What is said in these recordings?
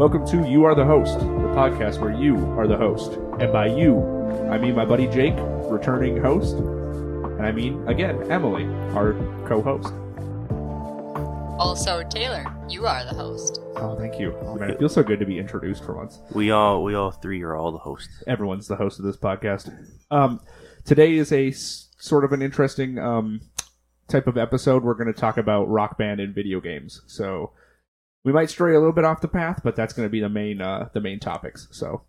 Welcome to You Are the Host, the podcast where you are the host. And by you, I mean my buddy Jake, returning host. And I mean, again, Emily, our co host. Also, Taylor, you are the host. Oh, thank you. Oh, man, it feels so good to be introduced for once. We all we all three are all the hosts. Everyone's the host of this podcast. Um, today is a s- sort of an interesting um, type of episode. We're going to talk about rock band and video games. So we might stray a little bit off the path, but that's going to be the main uh, the main topics. So,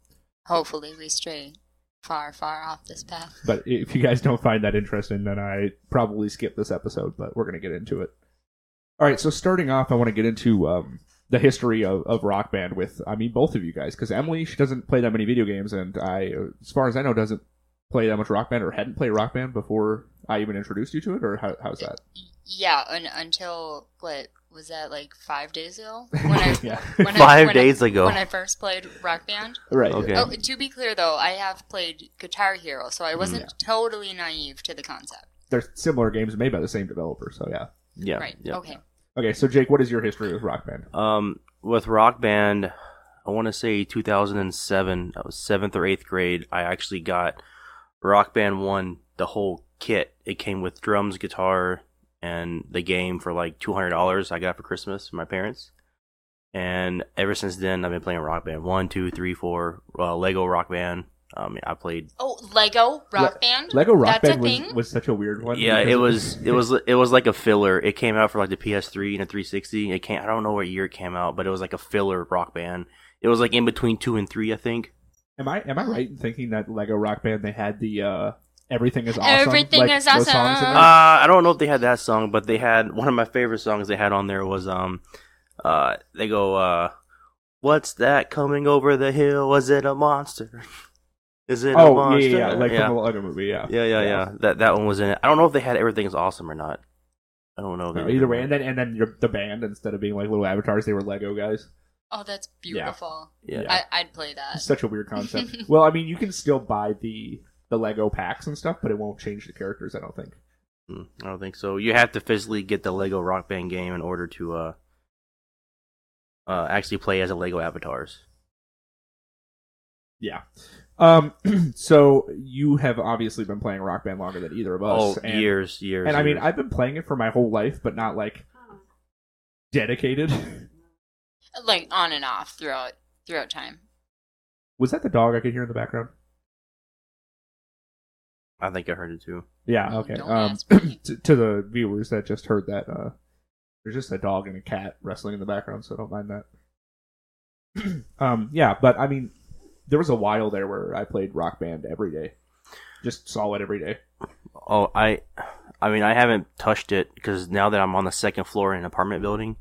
Hopefully, we stray far, far off this path. but if you guys don't find that interesting, then I probably skip this episode. But we're going to get into it. All right. So starting off, I want to get into um, the history of, of rock band with I mean both of you guys because Emily she doesn't play that many video games, and I, as far as I know, doesn't play that much rock band or hadn't played rock band before I even introduced you to it. Or how, how's that? Yeah, un- until what was that like five days ago? When I yeah. when I- Five when I- days ago. when I first played Rock Band. right. Okay. Oh, to be clear though, I have played Guitar Hero, so I wasn't Yeah. totally naive to the concept. They're similar games made by the same developer. So yeah. yeah. right. Yeah. Okay. Okay. So Jake, what is your history with rock band? Um, with Rock Band, I want to say 2007. I was seventh or eighth grade. I actually got Rock Band One, the whole kit. It came with drums, guitar, and the game for like two hundred dollars. I got for Christmas from my parents. And ever since then, I've been playing Rock Band one, two, three, four. Uh, Lego Rock Band. Um, I played. Oh, Lego Rock Band. Lego Rock That's Band a was, thing? was such a weird one. Yeah, it was it was it was like a filler. It came out for like the PS3 and the 360. It came I don't know what year it came out, but it was like a filler rock band. It was like in between two and three, I think. Am I am I right in thinking that Lego Rock Band they had the uh, everything is awesome? Everything like, is awesome. songs Uh. I don't know if they had that song, but they had one of my favorite songs they had on there was um, uh, they go uh, what's that coming over the hill? Was it a monster? Is it oh yeah, monster? yeah, yeah, like yeah. from the Lego movie. Yeah, yeah, yeah, yeah. That that one was in it. I don't know if they had everything is awesome or not. I don't know. if No, either did. way, and then and then your, the band instead of being like little avatars, they were Lego guys. Oh, that's beautiful. Yeah. Yeah. I- I'd play that. It's such a weird concept. well, I mean, you can still buy the the Lego packs and stuff, but it won't change the characters. I don't think. Mm, I don't think so. You have to physically get the Lego Rock Band game in order to uh, uh, actually play as a Lego avatars. Yeah. Um. so you have obviously been playing Rock Band longer than either of us. Oh, and, years, years. And I mean. I've been playing it for my whole life, but not like dedicated. Like on and off throughout throughout time. Was that the dog I could hear in the background? I think I heard it too. Yeah. Okay. Um. to, to the viewers that just heard that, uh, there's just a dog and a cat wrestling in the background, so don't mind that. um. Yeah, but I mean, there was a while there where I played Rock Band every day, just solid every day. Oh, I, I mean, I haven't touched it because now that I'm on the second floor in an apartment building,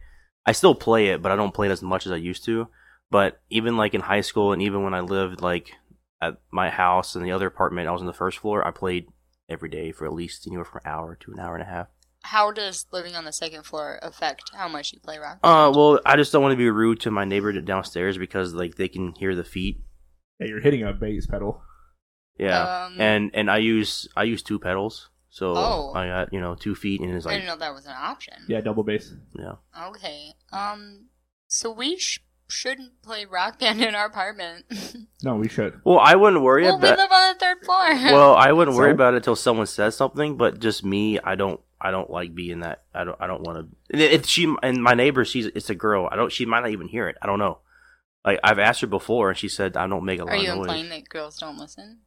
I still play it, but I don't play it as much as I used to. But even like in high school, and even when I lived like at my house and the other apartment, I was on the first floor. I played every day for at least anywhere from an hour to an hour and a half. How does living on the second floor affect how much you play Rock Uh, well, I just don't want to be rude to my neighbor downstairs because like they can hear the feet. Yeah, you're hitting a bass pedal. Yeah, Um, and and I use I use two pedals, so Oh. I got you know two feet and it's like I didn't know that was an option. Yeah, double bass. yeah. Okay. Um. So we sh- shouldn't play Rock Band in our apartment. No, we should. Well, I wouldn't worry about well, we live on the third floor. well, I wouldn't worry So? about it until someone says something. But just me, I don't. I don't like being that. I don't. I don't want to. If she and my neighbor, she's it's a girl. I don't. She might not even hear it. I don't know. Like I've asked her before, and she said I don't make a lot of it. are you of noise. implying that girls don't listen?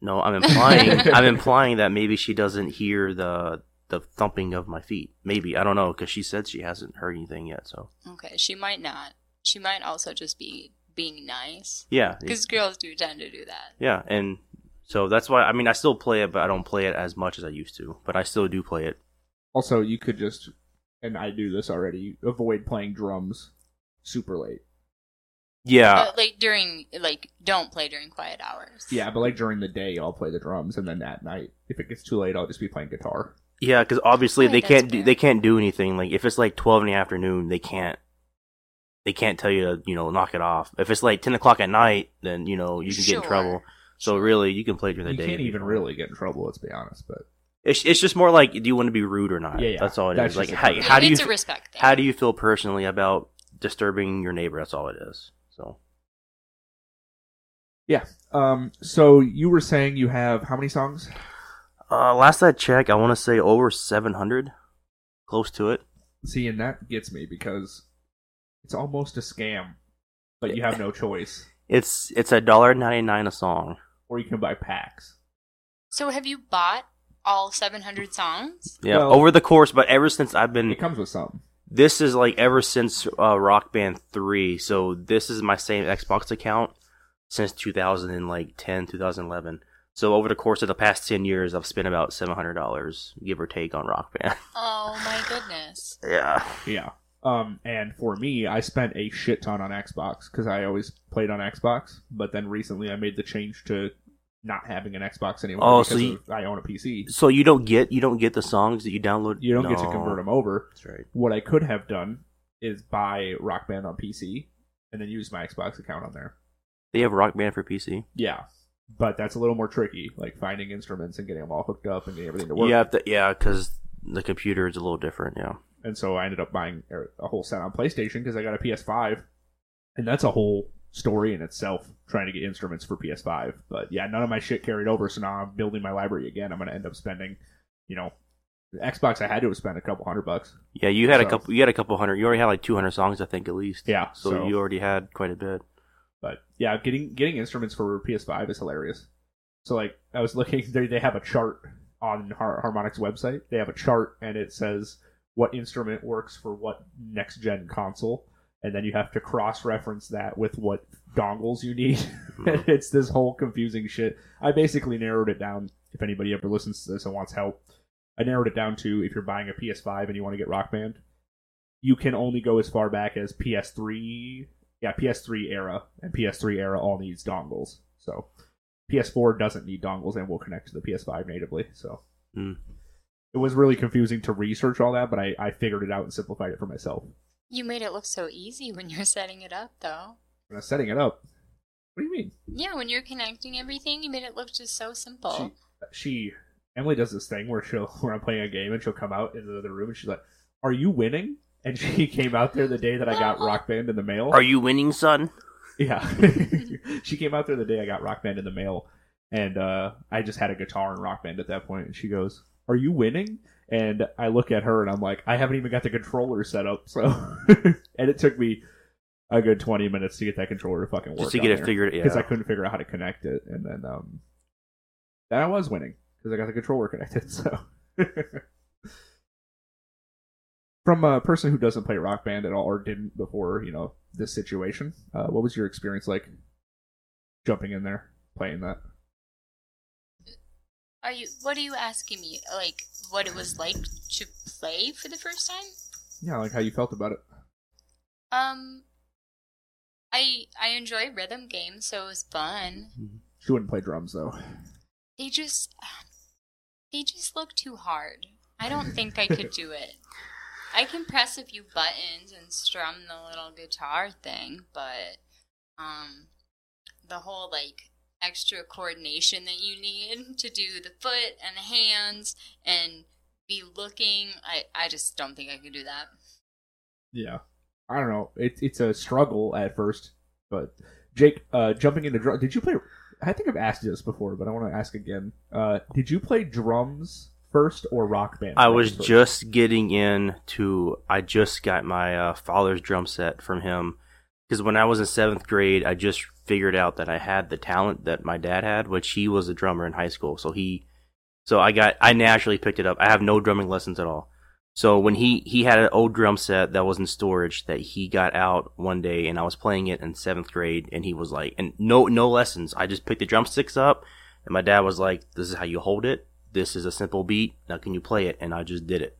No, I'm implying. I'm implying that maybe she doesn't hear the the thumping of my feet. Maybe I don't know because she said she hasn't heard anything yet. So Okay, she might not. She might also just be being nice yeah, because girls do tend to do that. yeah, and so that's why I mean I still play it, but I don't play it as much as I used to. But I still do play it. Also, you could just, and I do this already, avoid playing drums super late. Yeah, But, like during like don't play during quiet hours. Yeah, but like during the day, I'll play the drums, and then at night, if it gets too late, I'll just be playing guitar. yeah, because obviously they can't do they can't do anything. Like if it's like twelve in the afternoon, they can't. They can't tell you to you know knock it off. If it's like ten o'clock at night, then you know you can get in trouble. So really, you can play during the you day. You can't even really get in trouble. Let's be honest, but It's it's just more like, do you want to be rude or not? Yeah, yeah. That's all it is. That's Like, just a how, preference. how do you it's a f- respect thing. how do you feel personally about disturbing your neighbor? That's all it is. So yeah. Um, so you were saying you have how many songs? Uh, last I checked, I want to say over 700, close to it. See, and that gets me because it's almost a scam, but you have no choice, It's it's a dollar ninety nine a song. or you can buy packs. So have you bought all 700 songs? Yeah, Well- over the course, but ever since I've been, It comes with some. this is like ever since uh, Rock Band three. So this is my same Xbox account since 2010, 2011. So over the course of the past ten years, I've spent about seven hundred dollars, give or take, on Rock Band. Oh my goodness. yeah, Yeah. Um, and for me, I spent a shit ton on Xbox because I always played on Xbox. But then recently, I made the change to not having an Xbox anymore Oh, because so you- of- I own a PC. so you don't get you don't get the songs that you download. You don't get to convert them over. That's right. What I could have done is buy Rock Band on PC and then use my Xbox account on there. They have Rock Band for PC. Yeah, but that's a little more tricky, like finding instruments and getting them all hooked up and getting everything to work. Yeah, yeah, because the computer is a little different. Yeah. And so I ended up buying a whole set on PlayStation because I got a PS5, and that's a whole story in itself trying to get instruments for PS5. But yeah, none of my shit carried over, so now I'm building my library again. I'm going to end up spending, you know, Xbox. I had to have spent a couple hundred bucks. Yeah, you had So- a couple. You had a couple hundred. You already had like two hundred songs, I think, at least. Yeah, So, so- you already had quite a bit. But yeah, getting getting instruments for PS5 is hilarious. So like I was looking, they they have a chart on Har- Harmonix website. They have a chart and it says what instrument works for what next gen console, and then you have to cross reference that with what dongles you need. and it's this whole confusing shit. I basically narrowed it down. If anybody ever listens to this and wants help, I narrowed it down to if you're buying a PS5 and you want to get Rock Band, you can only go as far back as PS3 yeah, PS3 era and PS3 era all needs dongles. So PS4 doesn't need dongles and will connect to the PS5 natively. So Mm. It was really confusing to research all that, but I, I figured it out and simplified it for myself. You made it look so easy when you're setting it up, though. When I was setting it up, what do you mean? Yeah, when you're connecting everything, you made it look just so simple. She, she Emily does this thing where she'll where I'm playing a game and she'll come out into the other room and she's like, "Are you winning?" And she came out there the day that I got Rock Band in the mail. Are you winning, son? Yeah. she came out there the day I got Rock Band in the mail, and uh, I just had a guitar and Rock Band at that point. point, and she goes, Are you winning? And I look at her and I'm like, I haven't even got the controller set up, so. and it took me a good 20 minutes to get that controller to fucking work. Just to get it figured. Yeah. Because I couldn't figure out how to connect it, and then, um, then I was winning, because I got the controller connected, so. From a person who doesn't play Rock Band at all, or didn't before, you know, this situation, uh, what was your experience like jumping in there, playing that? Are you? What are you asking me? Like, what it was like to play for the first time? Yeah, like how you felt about it. Um, I I enjoy rhythm games, so it was fun. She wouldn't play drums though. They just they just look too hard. I don't think I could do it. I can press a few buttons and strum the little guitar thing, but um the whole like extra coordination that you need to do the foot and the hands and be looking, I I just don't think I could do that. Yeah, I don't know. It's it's a struggle at first, but Jake, uh, jumping into drum. Did you play? I think I've asked you this before, but I want to ask again. Uh, did you play drums first or rock band? I was first? just getting into. I just got my uh, father's drum set from him because when I was in seventh grade, I just figured out that I had the talent that my dad had, which he was a drummer in high school. So he, so I got, I naturally picked it up. I have no drumming lessons at all. So when he he had an old drum set that was in storage that he got out one day, and I was playing it in seventh grade, and he was like, and no no lessons. I just picked the drumsticks up, and my dad was like, "This is how you hold it. This is a simple beat. Now can you play it?" And I just did it.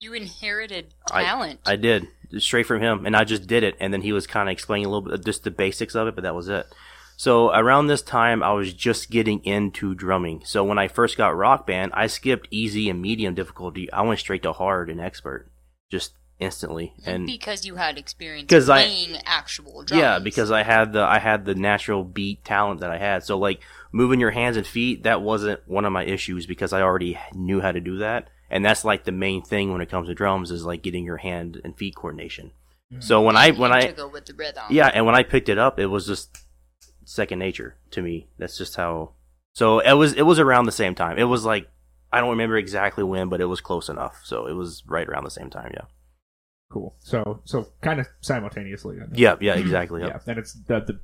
You inherited I- talent. I did straight from him, and I just did it. And then he was kind of explaining a little bit, just the basics of it, but that was it. So around this time, I was just getting into drumming. So when I first got Rock Band, I skipped easy and medium difficulty. I went straight to hard and expert, just instantly. And because you had experience 'Cause I- playing actual drums. yeah, because I had the I had the natural beat talent that I had. So like moving your hands and feet, that wasn't one of my issues because I already knew how to do that. And that's like the main thing when it comes to drums is like getting your hand and feet coordination. Mm-hmm. So when I when I with the rhythm. yeah, and when I picked it up, it was just second nature to me. That's just how. So it was it was around the same time. It was like I don't remember exactly when, but it was close enough. So it was right around the same time. Yeah. Cool. So so kind of simultaneously. then. Yeah. Yeah. Exactly. Yeah, Yeah. and it's the, the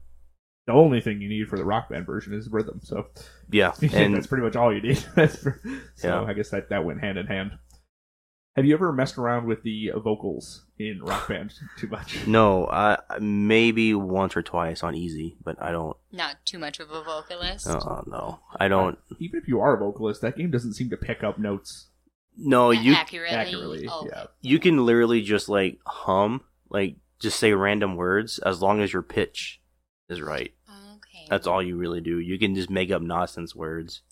the only thing you need for the rock band version is rhythm. So Yeah. and And that's pretty much all you need. That's for- so Yeah. I guess that that went hand in hand. Have you ever messed around with the vocals in rock band too much? no, I maybe once or twice on easy, but I don't. Not too much of a vocalist. Uh, no, I don't. Even if you are a vocalist, that game doesn't seem to pick up notes No, you accurately. accurately. Oh, Yeah. you can literally just like hum, like just say random words as long as your pitch is right. That's all you really do. You can just make up nonsense words.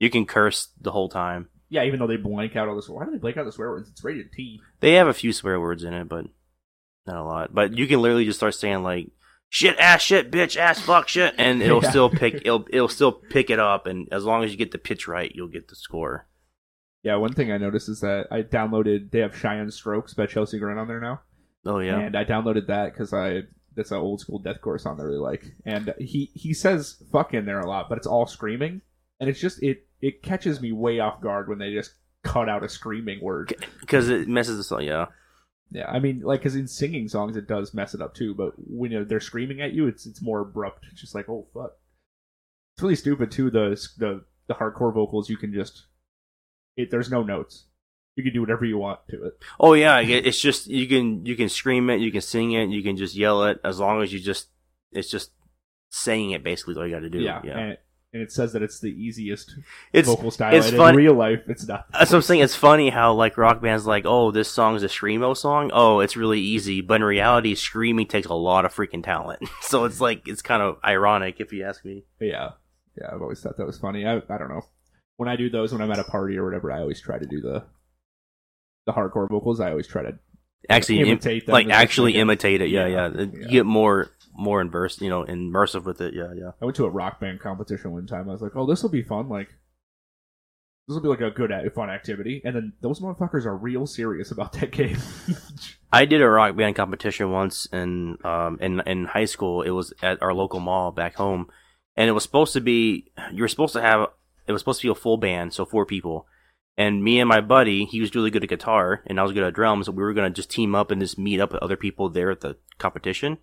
You can curse the whole time. Yeah, even though they blank out all this. Why do they blank out the swear words? It's rated T. They have a few swear words in it, but not a lot. But you can literally just start saying like shit, ass, shit, bitch, ass, fuck, shit, and it'll Yeah. still pick. It'll it'll still pick it up, and as long as you get the pitch right, you'll get the score. Yeah, one thing I noticed is that I downloaded. They have Cheyne Stokes by Chelsea Grin on there now. Oh yeah, and I downloaded that because I that's an old school deathcore song I really like. And he he says "fuck" in there a lot, but it's all screaming, and it's just it it catches me way off guard when they just cut out a screaming word. because it messes the song. Yeah, Yeah, I mean, like, because in singing songs it does mess it up too, but when you know, they're screaming at you, it's it's more abrupt. It's just like, oh fuck. It's really stupid too. The the the hardcore vocals you can just it. There's no notes. You can do whatever you want to it. Oh yeah, it's just you can you can scream it, you can sing it, you can just yell it as long as you just it's just saying it basically is all you got to do. Yeah, Yeah, And, it, and it says that it's the easiest it's vocal style. it's and fun- In real life, it's not. that's what I'm saying. It's funny how like rock bands like oh this song is a screamo song. Oh, it's really easy, but in reality, screaming takes a lot of freaking talent. so it's like it's kind of ironic if you ask me. Yeah, yeah. I've always thought that was funny. I I don't know. When I do those, when I'm at a party or whatever, I always try to do the the hardcore vocals. I always try to Actually, imitate like actually imitate it. Yeah, Yeah, yeah. You yeah. get more more immersed, you know, immersive with it. Yeah, yeah. I went to a rock band competition one time. I was like, "Oh, this will be fun! Like, this will be like a good, fun activity." And then those motherfuckers are real serious about that game. I did a rock band competition once in um in in high school. It was at our local mall back home, and it was supposed to be you were supposed to have it was supposed to be a full band, so four people. And me and my buddy, he was really good at guitar, and I was good at drums. So we were gonna just team up and just meet up with other people there at the competition.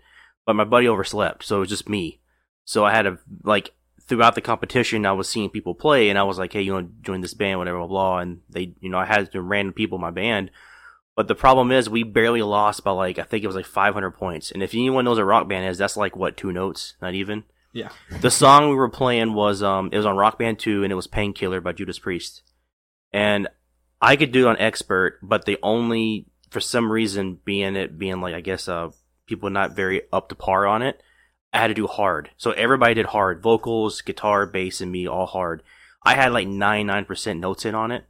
But my buddy overslept, so it was just me. So I had to like throughout the competition, I was seeing people play, and I was like, "Hey, you want to join this band, whatever, blah blah." And they, you know, I had some random people in my band. But the problem is, we barely lost by like I think it was like 500 points. And if anyone knows what rock band is, that's like what two notes, not even. yeah, The song we were playing was um it was on Rock Band 2 and it was Painkiller by Judas Priest. And I could do it on expert, but the only for some reason being it being like I guess uh people not very up to par on it, I had to do hard. So everybody did hard. Vocals, guitar, bass, and me all hard. I had like 99% notes in on it,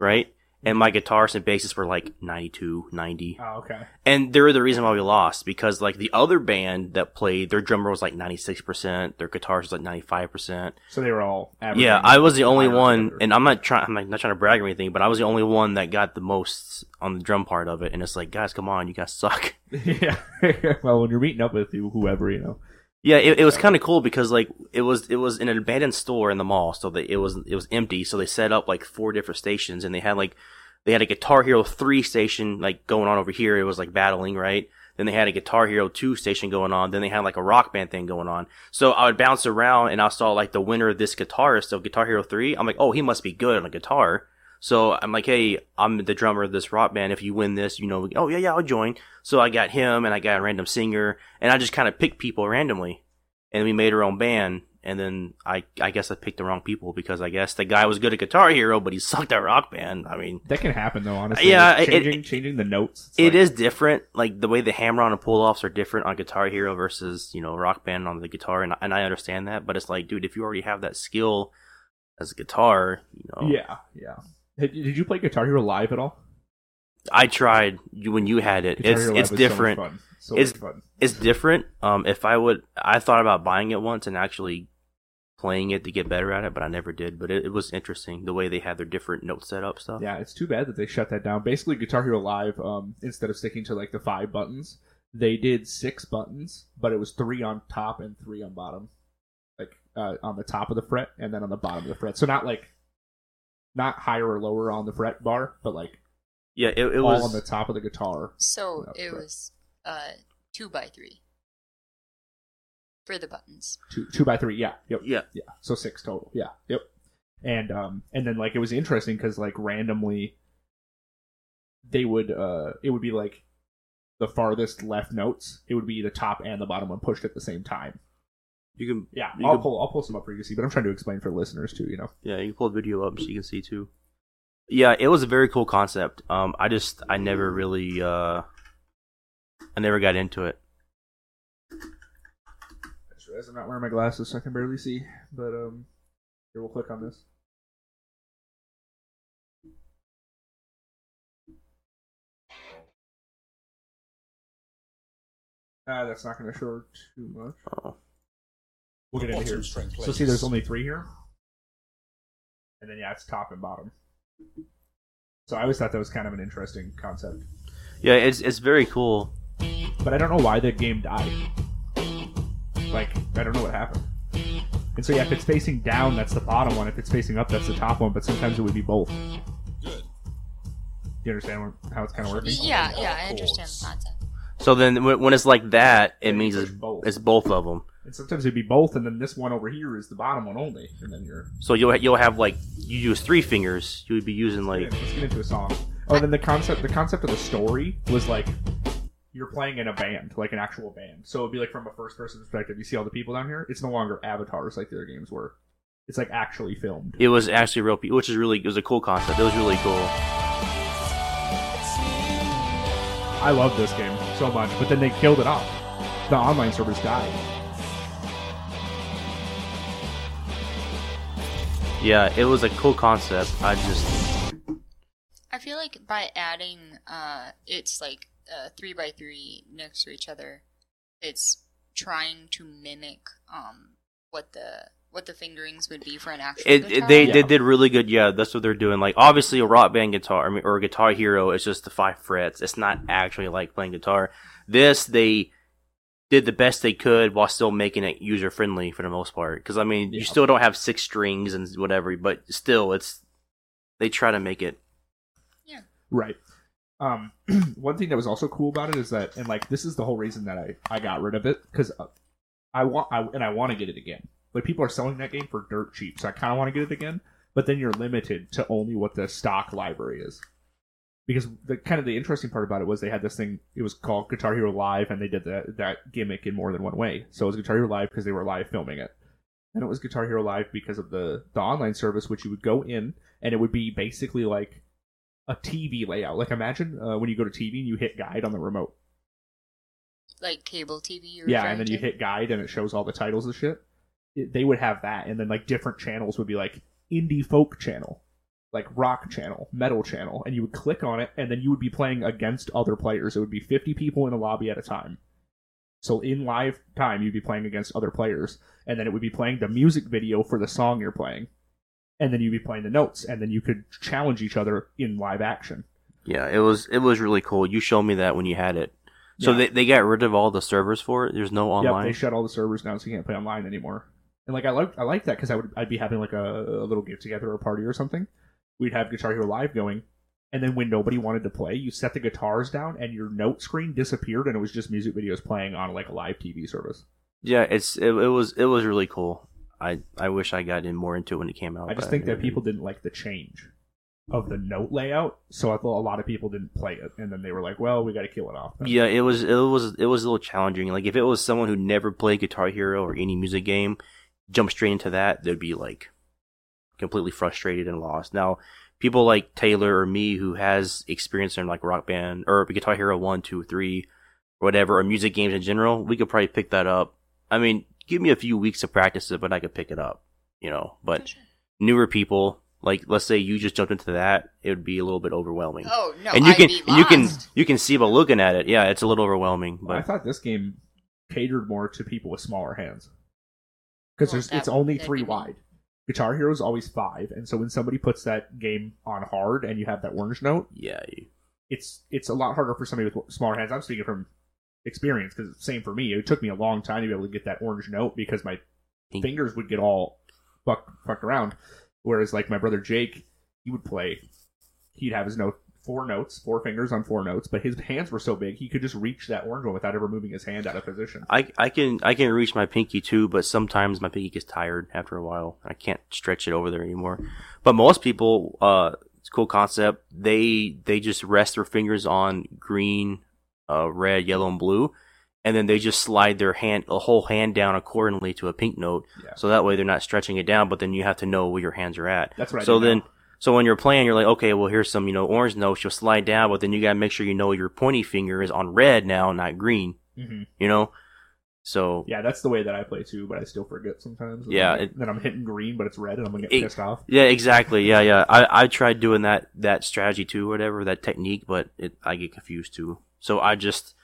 right? And my guitars and basses were like 92, 90. oh, okay. And they're the reason why we lost because like the other band that played, their drummer was like 96%, their guitar was like 95%. So they were all Yeah, I was the only one, and I'm not trying, I'm like, not trying to brag or anything, but I was the only one that got the most on the drum part of it. And it's like, guys, come on, you guys suck. yeah. well, when you're meeting up with you, whoever you know. Yeah, it, it was kind of cool because like it was it was an abandoned store in the mall, so they, it was it was empty. So they set up like four different stations, and they had like they had a Guitar Hero three station like going on over here. It was like battling, right? Then they had a Guitar Hero two station going on. Then they had like a Rock Band thing going on. So I would bounce around, and I saw like the winner of this guitarist of Guitar Hero three. I'm like, oh, he must be good on a guitar. So I'm like, hey, I'm the drummer of this rock band. If you win this, you know, oh yeah, yeah, I'll join. So I got him, and I got a random singer, and I just kind of picked people randomly, and we made our own band. And then I, I guess I picked the wrong people because I guess the guy was good at Guitar Hero, but he sucked at Rock Band. I mean, That can happen though. Honestly, Yeah, Like, it- changing changing the notes. It like- is different. Like the way the hammer on and pull offs are different on Guitar Hero versus you know Rock Band on the guitar, and and I understand that. But it's like, dude, if you already have that skill as a guitar, you know, Yeah, yeah. Did you play Guitar Hero live at all? I tried you- when you had it. Guitar it's Hero it's much different. So It's- fun. it's different. Um, if I would, I thought about buying it once and actually playing it to get better at it, but I never did. But it, it was interesting the way they had their different note setup stuff. Yeah, it's too bad that they shut that down. Basically, Guitar Hero Live, um, instead of sticking to like the five buttons, they did six buttons, but it was three on top and three on bottom. like uh, on the top of the fret and then on the bottom of the fret. So not like not higher or lower on the fret bar, but like Yeah, it, it all was on the top of the guitar. So That's it correct. was uh two by three for the buttons. Two two by three. Yeah. Yep. yeah. Yeah. So six total. Yeah. Yep. And um and then like it was interesting because like randomly they would uh it would be like the farthest left notes. It would be the top and the bottom one pushed at the same time. You can Yeah. You I'll could- pull I'll pull some up for you to see, but I'm trying to explain for listeners too. You know. Yeah, you can pull a video up so you can see too. Yeah, it was a very cool concept. Um, I just I never really uh, I never got into it. I just realized I'm not wearing my glasses, so I can barely see. But um, here we'll click on this. Ah, that's not going to show too much. Oh. We'll get into here. Bottom string, So see, there's only three here, and then yeah, it's top and bottom. So I always thought that was kind of an interesting concept, Yeah, it's it's very cool. but I don't know why the game died. Like I don't know what happened. And so yeah, if it's facing down, that's the bottom one. If it's facing up, that's the top one. But sometimes it would be both. Good. Do you understand how it's kind of working? Yeah, yeah, I understand the concept. So then when, when it's like that, it means it's both. it's both of them. And sometimes it'd be both, and then this one over here is the bottom one only, and then you're. So you'll you'll have like you use three fingers. You would be using like Let's get into a song. Oh, then the concept the concept of the story was like you're playing in a band, like an actual band. So it'd be like from a first person perspective. You see all the people down here. It's no longer avatars like the other games were. It's like actually filmed. it was actually real people, which is really it was a cool concept. It was really cool. I love this game so much, but then they killed it off. The online servers died. Yeah, it was a cool concept. I just I feel like by adding uh it's like uh three by three next to each other, it's trying to mimic um what the what the fingerings would be for an actual it, guitar. it they Yeah. they did really good. Yeah, that's what they're doing. Like obviously a rock band guitar I mean, or a guitar hero is just the five frets. It's not actually like playing guitar. This they did the best they could while still making it user friendly for the most part. Because I mean, you still don't have six strings and whatever, but still, it's they try to make it. Yeah. Right. Um, one thing that was also cool about it is that, and like this is the whole reason that I I got rid of it because I want I and I want to get it again. Like people are selling that game for dirt cheap, so I kind of want to get it again. But then you're limited to only what the stock library is. Because the kind of the interesting part about it was they had this thing. It was called Guitar Hero Live, and they did that that gimmick in more than one way. So it was Guitar Hero Live because they were live filming it, and it was Guitar Hero Live because of the the online service, which you would go in and it would be basically like a TV layout. Like imagine uh, when you go to TV and you hit guide on the remote. like cable TV. Yeah, and then you hit guide and it shows all the titles and shit. They would have that, and then like different channels would be like indie folk channel, like rock channel, metal channel, and you would click on it, and then you would be playing against other players. It would be fifty people in a lobby at a time. So in live time, you'd be playing against other players, and then it would be playing the music video for the song you're playing, and then you'd be playing the notes, and then you could challenge each other in live action. Yeah, it was it was really cool. You showed me that when you had it. So Yeah. they they got rid of all the servers for it. There's no Yep, online. they shut all the servers down, so you can't play online anymore. And like I like I like that because I would I'd be having like a, a little get together or party or something. We'd have Guitar Hero Live going, and then when nobody wanted to play, you set the guitars down, and your note screen disappeared, and it was just music videos playing on like a live TV service. yeah, it's it, it was it was really cool. I I wish I got in more into it when it came out. I just think that people didn't like the change of the note layout, so I thought a lot of people didn't play it, and then they were like, "Well, we got to kill it off." then. Yeah, it was it was it was a little challenging. Like if it was someone who never played Guitar Hero or any music game, jump straight into that, they'd be like completely frustrated and lost. Now, people like Taylor or me who has experience in like Rock Band or Guitar Hero one, two, three, or whatever, or music games in general, we could probably pick that up. I mean, give me a few weeks to practice it, but I could pick it up, you know. But sure. newer people, like let's say you just jumped into that, it would be a little bit overwhelming. Oh no! and you I'd can be and you can you can see by looking at it, yeah, it's a little overwhelming. But I thought this game catered more to people with smaller hands because Well, there's that it's would- only that'd three be wide. Guitar Hero is always five, and so when somebody puts that game on hard and you have that orange note, yeah, it's it's a lot harder for somebody with smaller hands. I'm speaking from experience because same for me. It took me a long time to be able to get that orange note because my Pink- fingers would get all fucked fucked around. Whereas like my brother Jake, he would play. He'd have his note four notes, four fingers on four notes, but his hands were so big he could just reach that orange one without ever moving his hand out of position. I, I can I can reach my pinky too, but sometimes my pinky gets tired after a while. I can't stretch it over there anymore. But most people, uh, it's a cool concept. They they just rest their fingers on green, uh, red, yellow, and blue, and then they just slide their hand a whole hand down accordingly to a pink note. Yeah. So that way they're not stretching it down, but then you have to know where your hands are at. That's I So do then, now. So when you're playing, you're like, okay, well here's some you know orange notes. You'll slide down, but then you gotta make sure you know your pointy finger is on red now, not green. Mhm. You know. So Yeah, that's the way that I play too, but I still forget sometimes. Yeah, then, it- then I'm hitting green, but it's red, and I'm gonna get It- pissed off. Yeah, exactly. Yeah, yeah. I, I tried doing that that strategy too, whatever that technique, but it I get confused too. So I just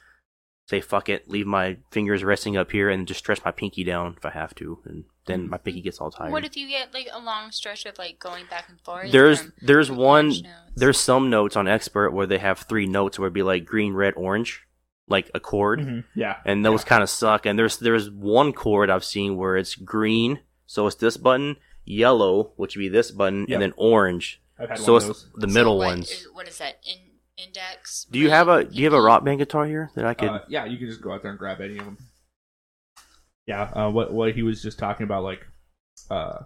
say fuck it, leave my fingers resting up here, and just stretch my pinky down if I have to, and then my pinky gets all tired. What if you get like a long stretch of like going back and forth? there's from- there's from one there's some notes on expert where they have three notes where it'd be like green, red, orange, like a chord, Mhm. Yeah, and those kind of suck. And there's there's one chord I've seen where it's green, so it's this button, yellow, which would be this button, Yep. and then orange. I've had So one of it's those. the So middle what ones. is- what is that? In, index. Do you have a Do you have a rock band guitar here that I could? Uh, yeah, you can just go out there and grab any of them. Yeah, uh, what what he was just talking about, like, uh,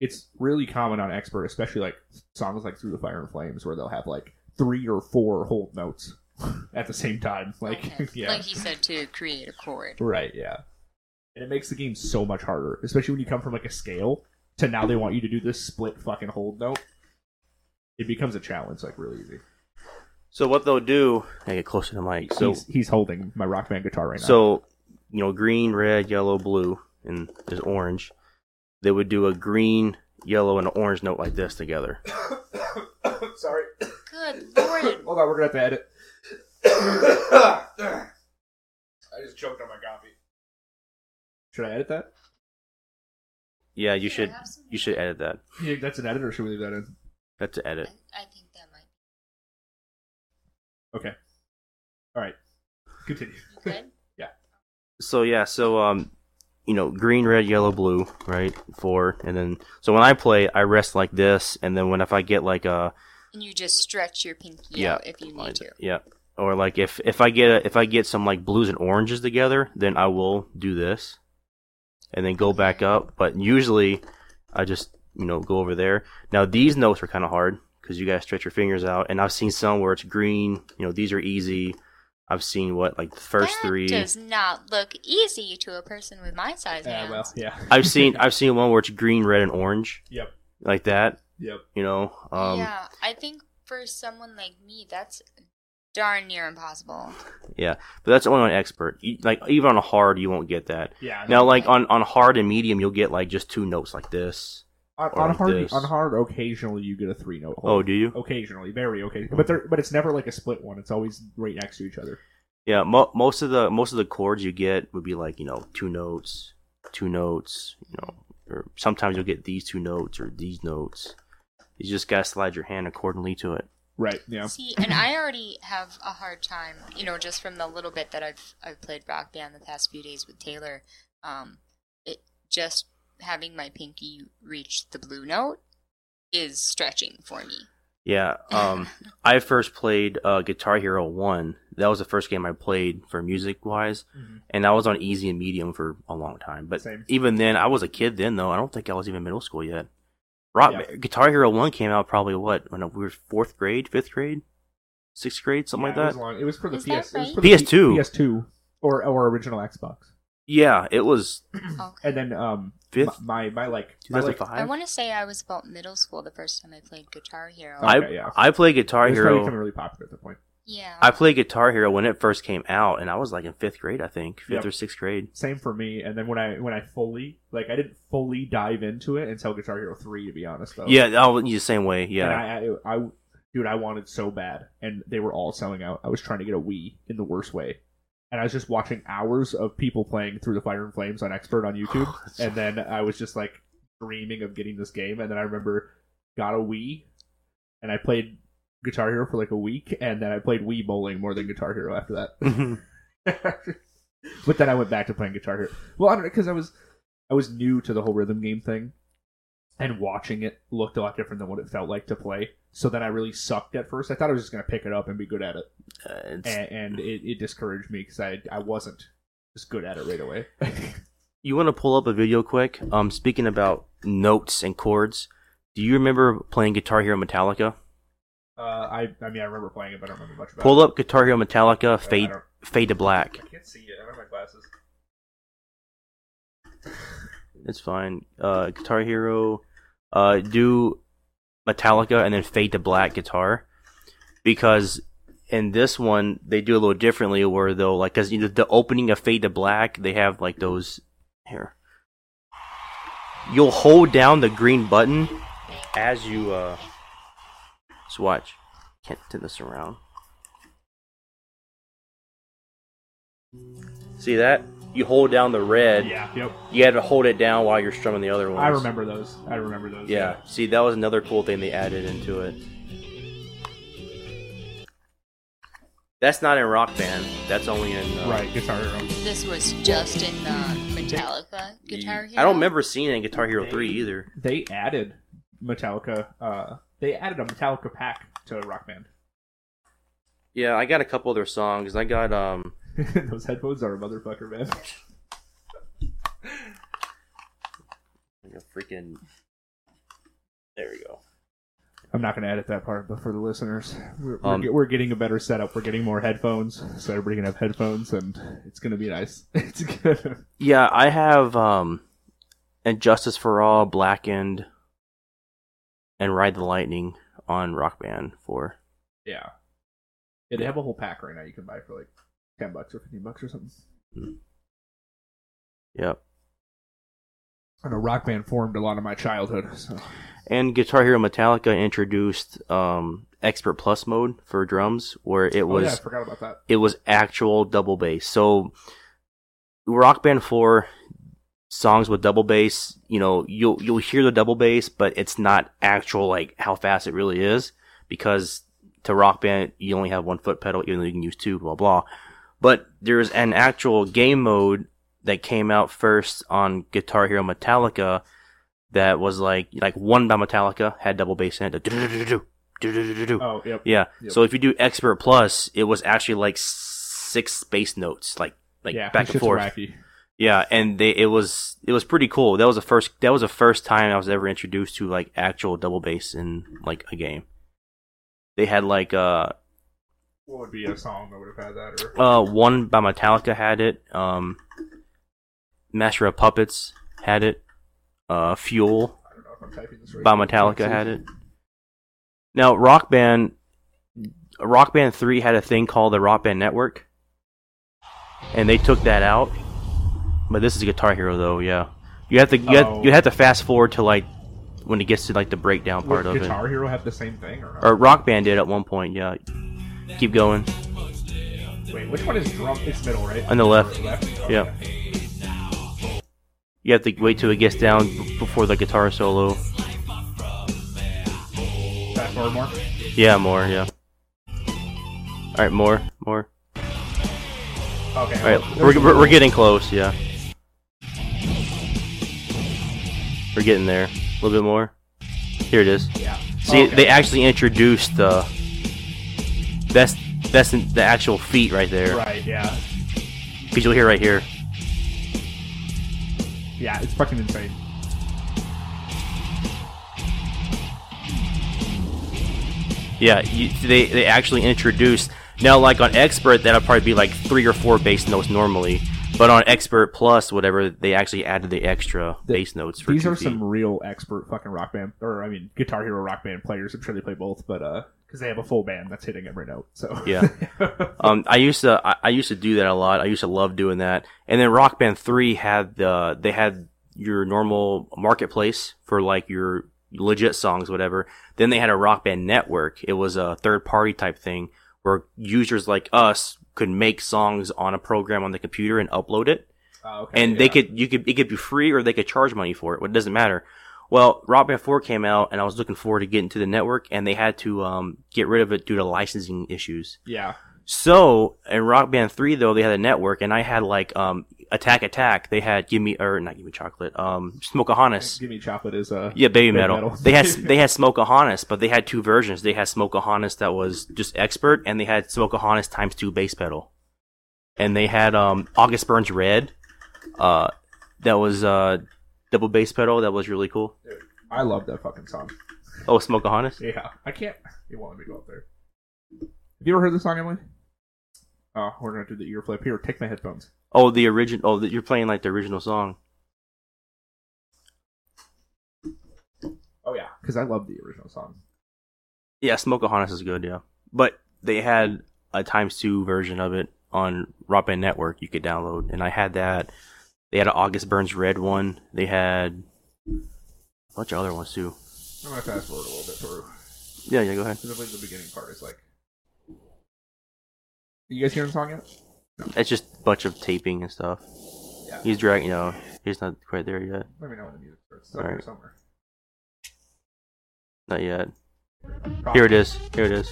it's really common on expert, especially like songs like "Through the Fire and Flames," where they'll have like three or four hold notes at the same time. Like, Okay. yeah, Like he said to create a chord. right, yeah, and it makes the game so much harder, especially when you come from like a scale to now they want you to do this split fucking hold note. It becomes a challenge, like really easy. so what they'll do? I get closer to the mic. So he's, he's holding my rock band guitar right now. so you know, green, red, yellow, blue, and there's orange. They would do a green, yellow, and an orange note like this together. sorry. Good lord. Hold on, we're gonna have to edit. I just choked on my coffee. Should I edit that? Yeah, you Here, should you should edit that. Yeah, that's an edit, or should we leave that in? That's an edit. I, I think that might Okay. All right. Continue. be good. So yeah, so um, you know, green, red, yellow, blue, right? Four, and then so when I play, I rest like this, and then when if I get like a And you just stretch your pinky Yeah, out if you need to. yeah, or like if if I get a, if I get some like blues and oranges together, then I will do this, and then go back up. But usually, I just you know go over there. Now these notes are kind of hard because you guys stretch your fingers out, and I've seen some where it's green. You know, these are easy. I've seen what like the first that three. does not look easy to a person with my size Yeah, hands. well, yeah. I've seen I've seen one where it's green, red, and orange Yep. like that. Yep. You know, um, yeah, I think for someone like me, that's darn near impossible. yeah, but that's only on expert. You- Like even on a hard, you won't get that. Yeah. Now, like on on hard and medium, you'll get like just two notes like this. On, on hard, this. on hard, occasionally you get a three note. Oh, do you? Occasionally, very occasionally, but they're, but it's never like a split one. It's always right next to each other. Yeah, mo- most of the most of the chords you get would be like you know two notes, two notes. You know, or sometimes you'll get these two notes or these notes. You just gotta slide your hand accordingly to it. Right. Yeah. See, and I already have a hard time, you know, just from the little bit that I've I've played Rock Band the past few days with Taylor. Um, it just having my pinky reach the blue note is stretching for me. Yeah. Um, I first played uh, Guitar Hero One. That was the first game I played for music wise, Mhm. and I was on easy and medium for a long time. But Same. even then, I was a kid then, though. I don't think I was even middle school yet. Rock Yeah. Guitar Hero One came out probably what when we were fourth grade, fifth grade, sixth grade, something Yeah, like It that. was, long. It was for the Is PS. that It was right? for the PS2. PS2 or or original Xbox. Yeah, it was Okay. And then um fifth, my my, my like two my, thousand like, I want to say I was about middle school the first time I played Guitar Hero. I Okay, yeah. I played Guitar it was probably Hero. becoming really popular at the point. yeah. I played Guitar Hero when it first came out, and I was like in fifth grade, I think, fifth Yep. or sixth grade. Same for me. And then when I when I fully like I didn't fully dive into it until Guitar Hero three to be honest though. Yeah, I was the same way. And Yeah, I, I, I dude, I wanted so bad, and they were all selling out. I was trying to get a Wii in the worst way, and I was just watching hours of people playing Through the Fire and Flames on Expert on YouTube, and then I was just like dreaming of getting this game. And then I remember got a Wii, and I played Guitar Hero for like a week, and then I played Wii Bowling more than Guitar Hero after that. Mm-hmm. but then I went back to playing Guitar Hero. Well, I don't know because I was I was new to the whole rhythm game thing, and watching it looked a lot different than what it felt like to play. So then I really sucked at first. I thought I was just going to pick it up and be good at it, Uh, and, and it, it discouraged me because I I wasn't just good at it right away. you want to pull up a video quick? Um, speaking about notes and chords, do you remember playing Guitar Hero Metallica? uh, I I mean I remember playing it, but I don't remember much about Pull it. up Guitar Hero Metallica Fade Fade to Black. I can't see it. I don't have my glasses. It's fine. Uh, Guitar Hero, uh, do Metallica and then Fade to Black guitar, because in this one they do a little differently. Where though, like, because you know, the opening of Fade to Black, they have like those here. You'll hold down the green button as you uh. So watch. Can't turn this around. See that? You hold down the red. Yeah. Yep. You had to hold it down while you're strumming the other ones. I remember those. I remember those. Yeah. See, that was another cool thing they added into it. That's not in Rock Band. That's only in. Uh, Right. Guitar Hero. This was just in the Metallica Guitar Hero. I don't remember seeing it in Guitar Hero 3 either. They added Metallica. Uh, they added a Metallica pack to Rock Band. Yeah, I got a couple of their songs. I got um. those headphones are a motherfucker, man. like a freaking. There we go. I'm not going to edit that part, but for the listeners, we're, we're, Um, we're getting a better setup. We're getting more headphones, so everybody can have headphones, and it's going to be nice. It's good. Yeah, I have um, and Justice for All, Blackened, and Ride the Lightning on Rock Band 4. Yeah. Yeah, they have a whole pack right now you can buy for like 10 bucks or 15 bucks or something. Yep. I know Rock Band formed a lot of my childhood, so. And Guitar Hero Metallica introduced um, Expert Plus mode for drums, where it oh, was yeah, I forgot about that. it was actual double bass. So Rock Band 4 songs with double bass, you know, you'll you'll hear the double bass, but it's not actual like how fast it really is because to Rock Band you only have one foot pedal, even though you can use two, blah blah. But there's an actual game mode that came out first on Guitar Hero Metallica that was like like one by Metallica had double bass in it. Oh, yep. Yeah. Yep. So if you do Expert Plus, it was actually like six bass notes, like like yeah, back and forth. Wacky. Yeah, and they it was it was pretty cool. That was the first that was the first time I was ever introduced to like actual double bass in like a game. They had like uh What would be a song that would have had that? Or uh one by Metallica had it. Um Master of Puppets had it. Uh Fuel I don't know if I'm typing this right. by Metallica had it. Now, Rock Band, Rock Band Three had a thing called the Rock Band Network, and they took that out. But this is Guitar Hero, though. Yeah, you have to you, Oh. have, you have to fast forward to like when it gets to like the breakdown part Would of Guitar Hero have the same thing or it. Or Rock Band did at one point. Yeah, keep going. Wait, which one is drum? It's middle, right? On the left. Left? Yeah. You have to wait till it gets down b- before the guitar solo. Fast forward more. Yeah, more. Yeah. All right, more, more. Okay. All well, right, there's we're, we're, we're getting close, yeah. We're getting there. A little bit more. Here it is. Yeah. See, Okay. they actually introduced the. That's that's the actual feet right there. Right. Yeah. Because you'll hear right here. Yeah. It's fucking insane. Yeah, you, they they actually introduced now like on expert that'll probably be like three or four bass notes normally, but on expert plus whatever they actually added the extra The- bass notes for These are feet. some real expert fucking rock band, or I mean, Guitar Hero rock band players. I'm sure they play both, but uh, because they have a full band that's hitting every note. So Yeah. Um, I used to I, I used to do that a lot. I used to love doing that. And then Rock Band Three had the they had your normal marketplace for like your legit songs, whatever. Then they had a Rock Band network. It was a third party type thing where users like us could make songs on a program on the computer and upload it. Oh, okay, and they could you could it could be free or they could charge money for it. But It doesn't matter. Well, Rock Band 4 came out, and I was looking forward to getting to the network, and they had to um, get rid of it due to licensing issues. Yeah. So in Rock Band 3 though, they had a network and I had like um Attack Attack, they had Give Me or not Give Me Chocolate, um, Smokahontas. Give me chocolate is uh Yeah, baby Baby metal. metal. they had they had Smokahontas, but they had two versions. They had Smokahontas that was just expert, and they had Smokahontas times two bass pedal. And they had um August Burns Red, uh, that was uh double bass pedal. That was really cool. I love that fucking song. Oh, Smokahontas. Yeah, I can't. You let me go up there. Have you ever heard this song, Emily? Oh, we're gonna do the ear flip here. Take my headphones. Oh, the original. Oh, you're playing like the original song. Oh yeah, because I love the original song. Yeah, Smoke Smokahontas is good. Yeah, but they had a times two version of it on Rock Band Network. You could download, and I had that. They had an August Burns Red one. They had a bunch of other ones too. I'm gonna fast forward a little bit through Yeah, yeah. Go ahead. because I believe the beginning part is like. You guys hearing the song yet? It's just a bunch of taping and stuff. Yeah. He's dragging. You know, he's not quite there yet. Let me know when the music starts. It's up here Alright. somewhere. Not yet. Here it is. Here it is.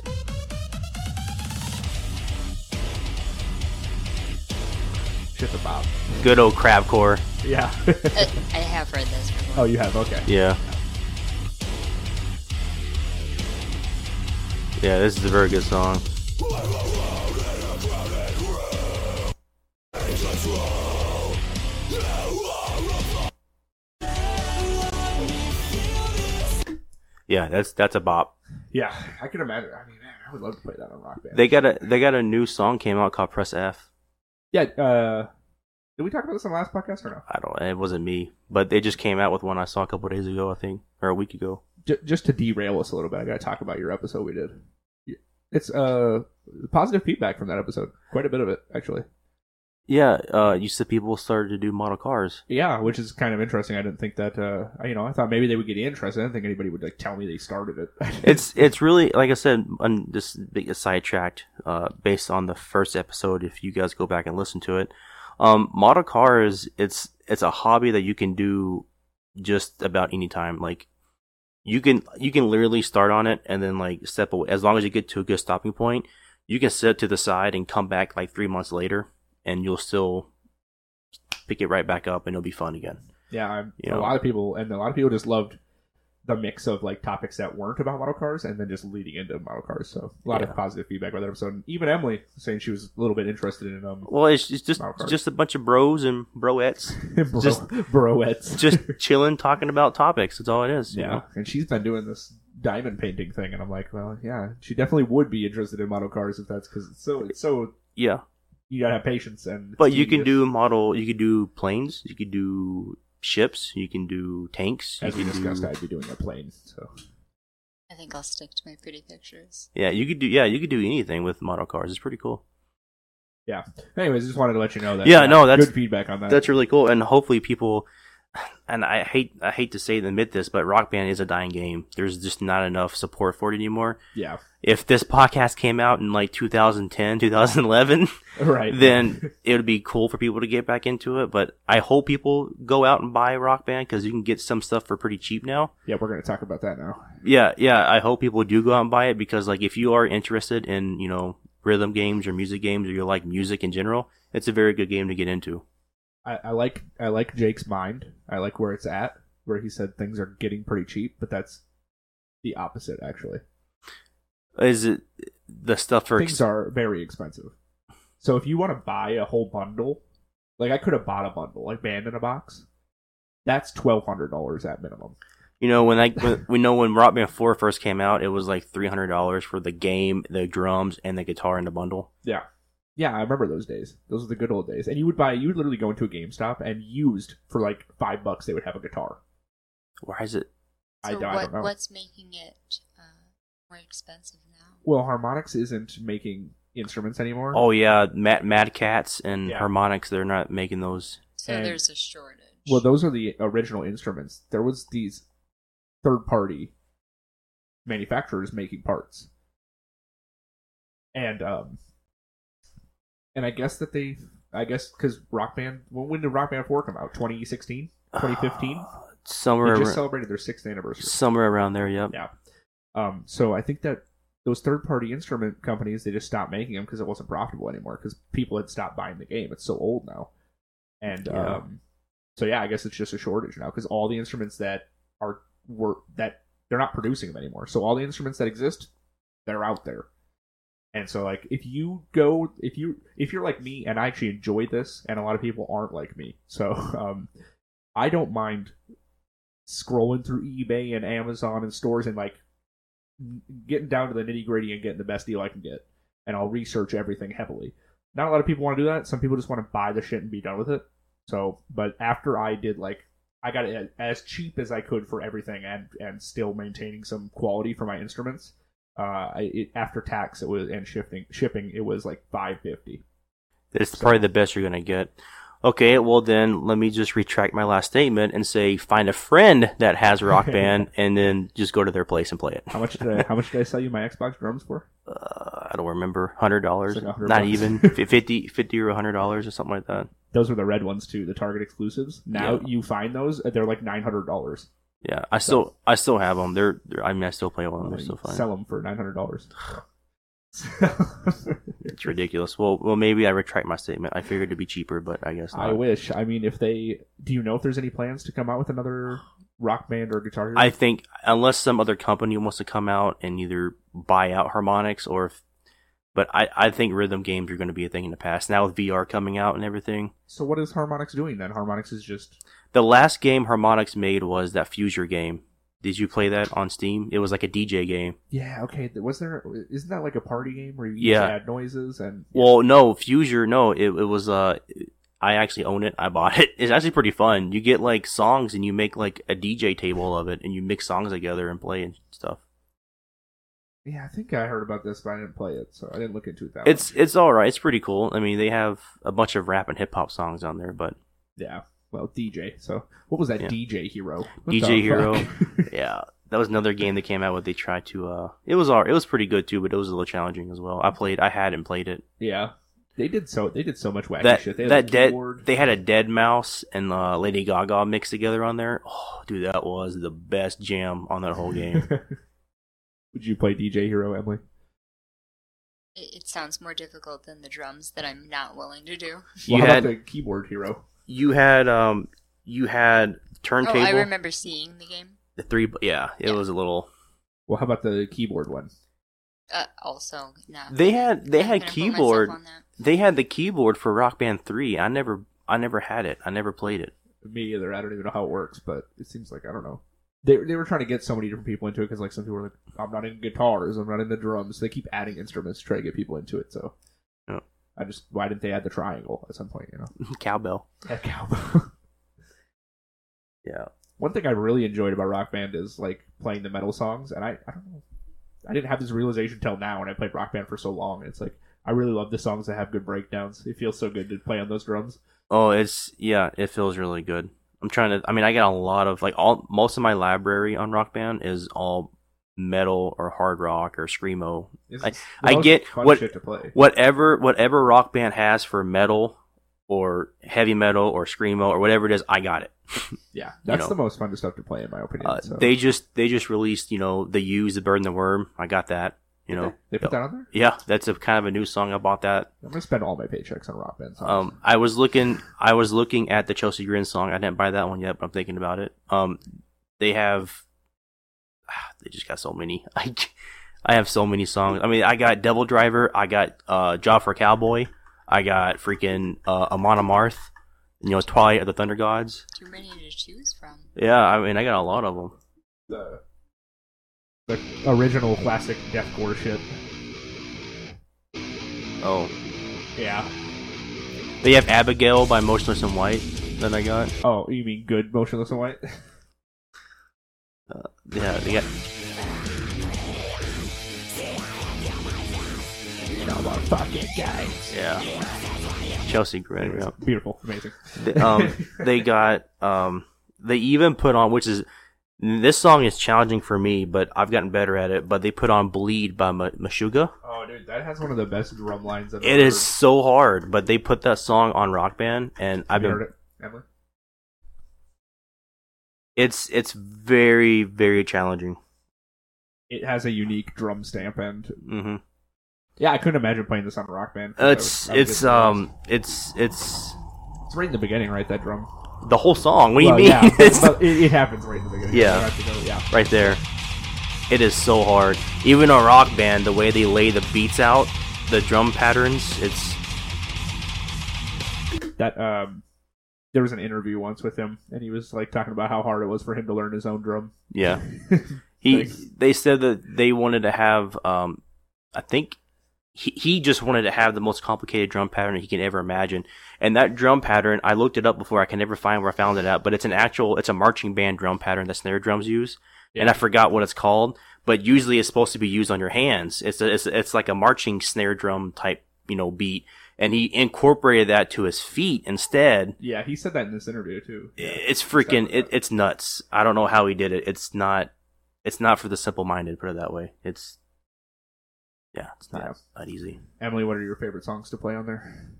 Shit the Bob. Good old crabcore. Yeah. Uh, I have heard this before. oh, you have okay. Yeah. Yeah, this is a very good song. Yeah, that's that's a bop. Yeah, I can imagine. I mean, man, I would love to play that on Rock Band. They got a they got a new song came out called Press F. yeah. Uh, did we talk about this on the last podcast or no? I don't. It wasn't me, but they just came out with one I saw a couple days ago, I think, or a week ago. J- just to derail us a little bit, I got to talk about your episode we did. It's uh positive feedback from that episode. Quite a bit of it, actually. Yeah, uh, you said people started to do model cars. Yeah, which is kind of interesting. I didn't think that. Uh, you know, I thought maybe they would get interested. I didn't think anybody would like tell me they started it. It's it's really like I said, on this big sidetracked, uh, based on the first episode. If you guys go back and listen to it, um, model cars, it's it's a hobby that you can do just about any time. Like you can you can literally start on it and then like step away as long as you get to a good stopping point. You can sit to the side and come back like three months later, and you'll still pick it right back up, and it'll be fun again. yeah, I'm, You a know. lot of people and a lot of people just loved the mix of like topics that weren't about model cars and then just leading into model cars. So a lot Yeah. of positive feedback about that episode. And even Emily saying she was a little bit interested in um Well, it's, it's just just a bunch of bros and broettes bro, Just- broettes. just chilling, talking about topics. That's all it is. Yeah, know? and she's been doing this diamond painting thing, and I'm like, well, yeah, she definitely would be interested in model cars if that's because it's so it's so yeah. You gotta have patience and. But you can do model. You could do planes. You could do ships. You can do tanks. You as we discussed. do, I'd be doing a plane, so I think I'll stick to my pretty pictures. yeah, you could do. Yeah, you could do anything with model cars. It's pretty cool. yeah. Anyways, just wanted to let you know that. Yeah, no, that's- good feedback on that. That's really cool, and hopefully people. And I hate I hate to say and admit this, but Rock Band is a dying game. There's just not enough support for it anymore. yeah, If this podcast came out in like 2010, 2011, right. then it would be cool for people to get back into it. But I hope people go out and buy Rock Band because you can get some stuff for pretty cheap now. yeah, we're gonna talk about that now. Yeah, yeah. I hope people do go out and buy it because, like, if you are interested in, you know, rhythm games or music games or you like music in general, it's a very good game to get into. I, I like I like Jake's mind. I like where it's at, where he said things are getting pretty cheap, but that's the opposite actually. Is it the stuff for? things are very expensive. So if you want to buy a whole bundle, like I could have bought a bundle, like band in a box, that's twelve hundred dollars at minimum. you know, when I when, we know when Rock Band Four first came out, it was like three hundred dollars for the game, the drums, and the guitar in the bundle. Yeah, yeah, I remember those days. Those are the good old days. And you would buy, you would literally go into a GameStop and used for like five bucks, they would have a guitar. Why is it? I So don't- I don't know. what's making it uh, more expensive now? Well, Harmonix isn't making instruments anymore. Oh yeah, Mad Mad Catz and Yeah. Harmonix. They're not making those. So And- there's a shortage. Well, those are the original instruments. There was these third party manufacturers making parts. And um and I guess that they I guess cuz Rock Band when, when did Rock Band 4 come out? 2016? 2015? Somewhere, They just celebrated their 6th anniversary. somewhere around there. Yep. Yeah. Um so I think that those third party instrument companies they just stopped making them because it wasn't profitable anymore because people had stopped buying the game. It's so old now. and Yeah. um, so yeah, I guess it's just a shortage now because all the instruments that are were that they're not producing them anymore. So all the instruments that exist, they're out there. And so like if you go if you if you're like me and I actually enjoy this and a lot of people aren't like me. So um I don't mind scrolling through eBay and Amazon and stores and like getting down to the nitty gritty and getting the best deal I can get. And I'll research everything heavily. Not a lot of people want to do that. Some people just want to buy the shit and be done with it. So, but after I did like, I got it as cheap as I could for everything and and still maintaining some quality for my instruments. Uh, it, after tax, it was and shifting shipping, it was like five fifty. It's probably the best you're gonna get. Okay, well then let me just retract my last statement and say find a friend that has Rock Band and then just go to their place and play it. How much did I, how much did I sell you my Xbox drums for? Uh, I don't remember, hundred dollars, like not bucks. even F- 50, 50 or hundred dollars or something like that. Those were the red ones too, the Target exclusives. Now Yeah. you find those, they're like nine hundred dollars. Yeah, I still I still have them. They're, they're I mean I still play with them. They're still fine. Sell them for nine hundred dollars. It's ridiculous. Well, well maybe I retract my statement. I figured it'd be cheaper, but I guess not. I wish. I mean, if they, do you know if there's any plans to come out with another rock band or guitar? Hero? I think unless some other company wants to come out and either buy out Harmonix or if, but I, I think rhythm games are going to be a thing in the past. Now with VR coming out and everything. So what is Harmonix doing then? Harmonix is just The last game Harmonix made was that Fuser game. Did you play that on Steam? It was like a DJ game. yeah okay. Was there? Isn't that like a party game where you Yeah. add noises and Well, no, Fuser, no, it, it was, uh, I actually own it. I bought it. It's actually pretty fun. You get like songs and you make like a DJ table of it and you mix songs together and play and stuff. yeah, I think I heard about this, but I didn't play it, so I didn't look into it that It's much. it's all right. It's pretty cool. I mean, they have a bunch of rap and hip hop songs on there, but yeah. Well, DJ. So what was that Yeah. DJ Hero? What DJ Hero. yeah, that was another game that came out where they tried to. uh It was all. It was pretty good too, but it was a little challenging as well. I played. I had and played it. yeah. They did so. They did so much wacky That shit. They had that a dead. They had a deadmau5 and uh, Lady Gaga mixed together on there. Oh, dude, that was the best jam on that whole game. Would you play DJ Hero, Emily? It, it sounds more difficult than the drums that I'm not willing to do. You Well, how had about the keyboard hero? You had um you had turntable. Oh. I remember seeing the game. the three. Yeah, it Yeah. was a little. Well, how about the keyboard one? Uh, also, not. They had they not had keyboard. on that. They had the keyboard for Rock Band Three. I never I never had it. I never played it. Me either. I don't even know how it works, but it seems like I don't know. They they were trying to get so many different people into it because like some people were like, I'm not in guitars, I'm not in the drums. They keep adding instruments to try to get people into it. So Yeah. I just why didn't they add the triangle at some point? You know, Cowbell. add cowbell. Yeah. One thing I really enjoyed about Rock Band is like playing the metal songs, and I I don't know, I didn't have this realization till now, and I played Rock Band for so long. It's like I really love the songs that have good breakdowns. It feels so good to play on those drums. Oh, it's yeah, it feels really good. I'm trying to I mean I get a lot of like all most of my library on Rock Band is all metal or hard rock or screamo. It's I- I get what- shit to play. Whatever whatever Rock Band has for metal or heavy metal or screamo or whatever it is, I got it. Yeah, that's know. the most fun stuff to play in my opinion. Uh, so. They just they just released, you know, the Use the Bird and the Worm. I got that. You know. they put that on there. Yeah, that's a kind of a new song. I bought that. I'm gonna spend all my paychecks on rock band songs. Um, I was looking, I was looking at the Chelsea Grin song. I didn't buy that one yet, but I'm thinking about it. Um, they have, they just got so many. I, I have so many songs. I mean, I got Devil Driver. I got uh, Job for Cowboy. I got freaking uh, Amon Amarth. You know, Twilight of the Thunder Gods. Too many to choose from. Yeah, I mean, I got a lot of them. the the original classic deathcore shit. Oh, Yeah. they have Abigail by Motionless in White that I got. Oh, you mean good motionless and white? Yeah, they got guys. yeah. Chelsea Grin. Yeah. beautiful, amazing. They- um, they got um, they even put on which is this song is challenging for me, but I've gotten better at it. But they put on "Bleed" by Ma- Meshuggah. Oh, dude, that has one of the best drum lines I've It is so hard, but they put that song on Rock Band, and I've been. heard it, Emily? It's it's very very challenging. It has a unique drum stamp, and hmm yeah, I couldn't imagine playing this on rock band. It's would- it's um it's it's It's right in the beginning, right? That drum. The whole song. What do you mean? Yeah, it, it happens right in the beginning. Yeah. Go- yeah. right there. It is so hard. Even a rock band, the way they lay the beats out, the drum patterns, it's That um, there was an interview once with him, and he was like talking about how hard it was for him to learn his own drum. yeah. He they said that they wanted to have um I think he, he just wanted to have the most complicated drum pattern he can ever imagine. And that drum pattern, I looked it up before. I can never find where I found it out, but it's an actual, it's a marching band drum pattern that snare drums use. And I forgot what it's called, but usually it's supposed to be used on your hands. It's a, it's, it's like a marching snare drum type, you know, beat. And he incorporated that to his feet instead. Yeah, he said that in this interview too. Yeah. It's freaking, it, it's nuts. I don't know how he did it. It's not, it's not for the simple minded, put it that way. It's, yeah, it's not, Yeah. not easy. Emily, what are your favorite songs to play on there?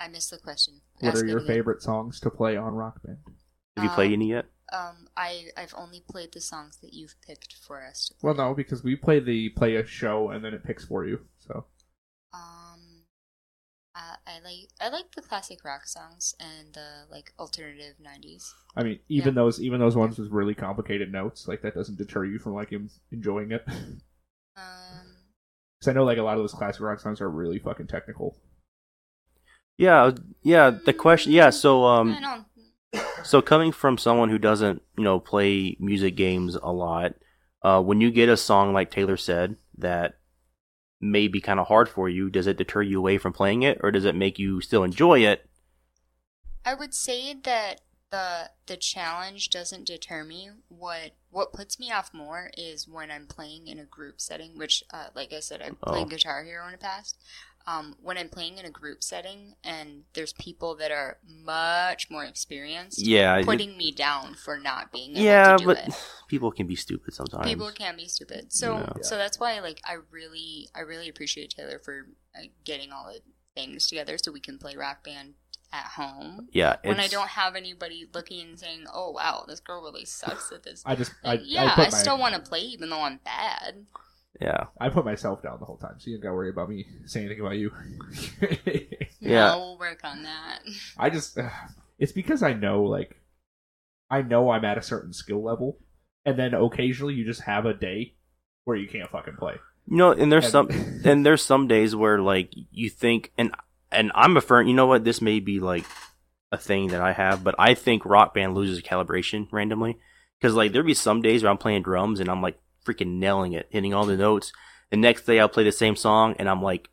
I missed the question. What Ask are it your again. favorite songs to play on Rock Band? Have you played Um, any yet? Um, I I've only played the songs that you've picked for us to play. Well, no, because we play the play a show and then it picks for you. So Um, I, I like I like the classic rock songs and the like alternative '90s. I mean, even Yeah. those even those ones with really complicated notes, like that doesn't deter you from like enjoying it. Um, Because I know like a lot of those classic rock songs are really fucking technical. Yeah, yeah. The question, yeah. So, um, so coming from someone who doesn't, you know, play music games a lot, uh, when you get a song like Taylor said that may be kind of hard for you, does it deter you away from playing it, or does it make you still enjoy it? I would say that the the challenge doesn't deter me. What what puts me off more is when I'm playing in a group setting, which, uh, like I said, I've played Oh. Guitar Hero in the past. Um, when I'm playing in a group setting and there's people that are much more experienced, Yeah, it- putting me down for not being able yeah, to do but it. people can be stupid sometimes. People can be stupid. So Yeah. so that's why like I really I really appreciate Taylor for uh, getting all the things together so we can play Rock Band at home yeah, when I don't have anybody looking and saying, "Oh wow, this girl really sucks at this." I just I, Like, yeah, I, I, put my, still want to play even though I'm bad. Yeah, I put myself down the whole time, so you don't gotta worry about me saying anything about you. Yeah. No, we'll work on that. I just uh, it's because I know like I know I'm at a certain skill level, and then occasionally you just have a day where you can't fucking play. you know, and there's And- some, and there's some days where like you think, and and I'm a firm. You know what? This may be like a thing that I have, but I think Rock Band loses calibration randomly because like there'd be some days where I'm playing drums and I'm like freaking nailing it, hitting all the notes. The next day I'll play the same song and I'm like,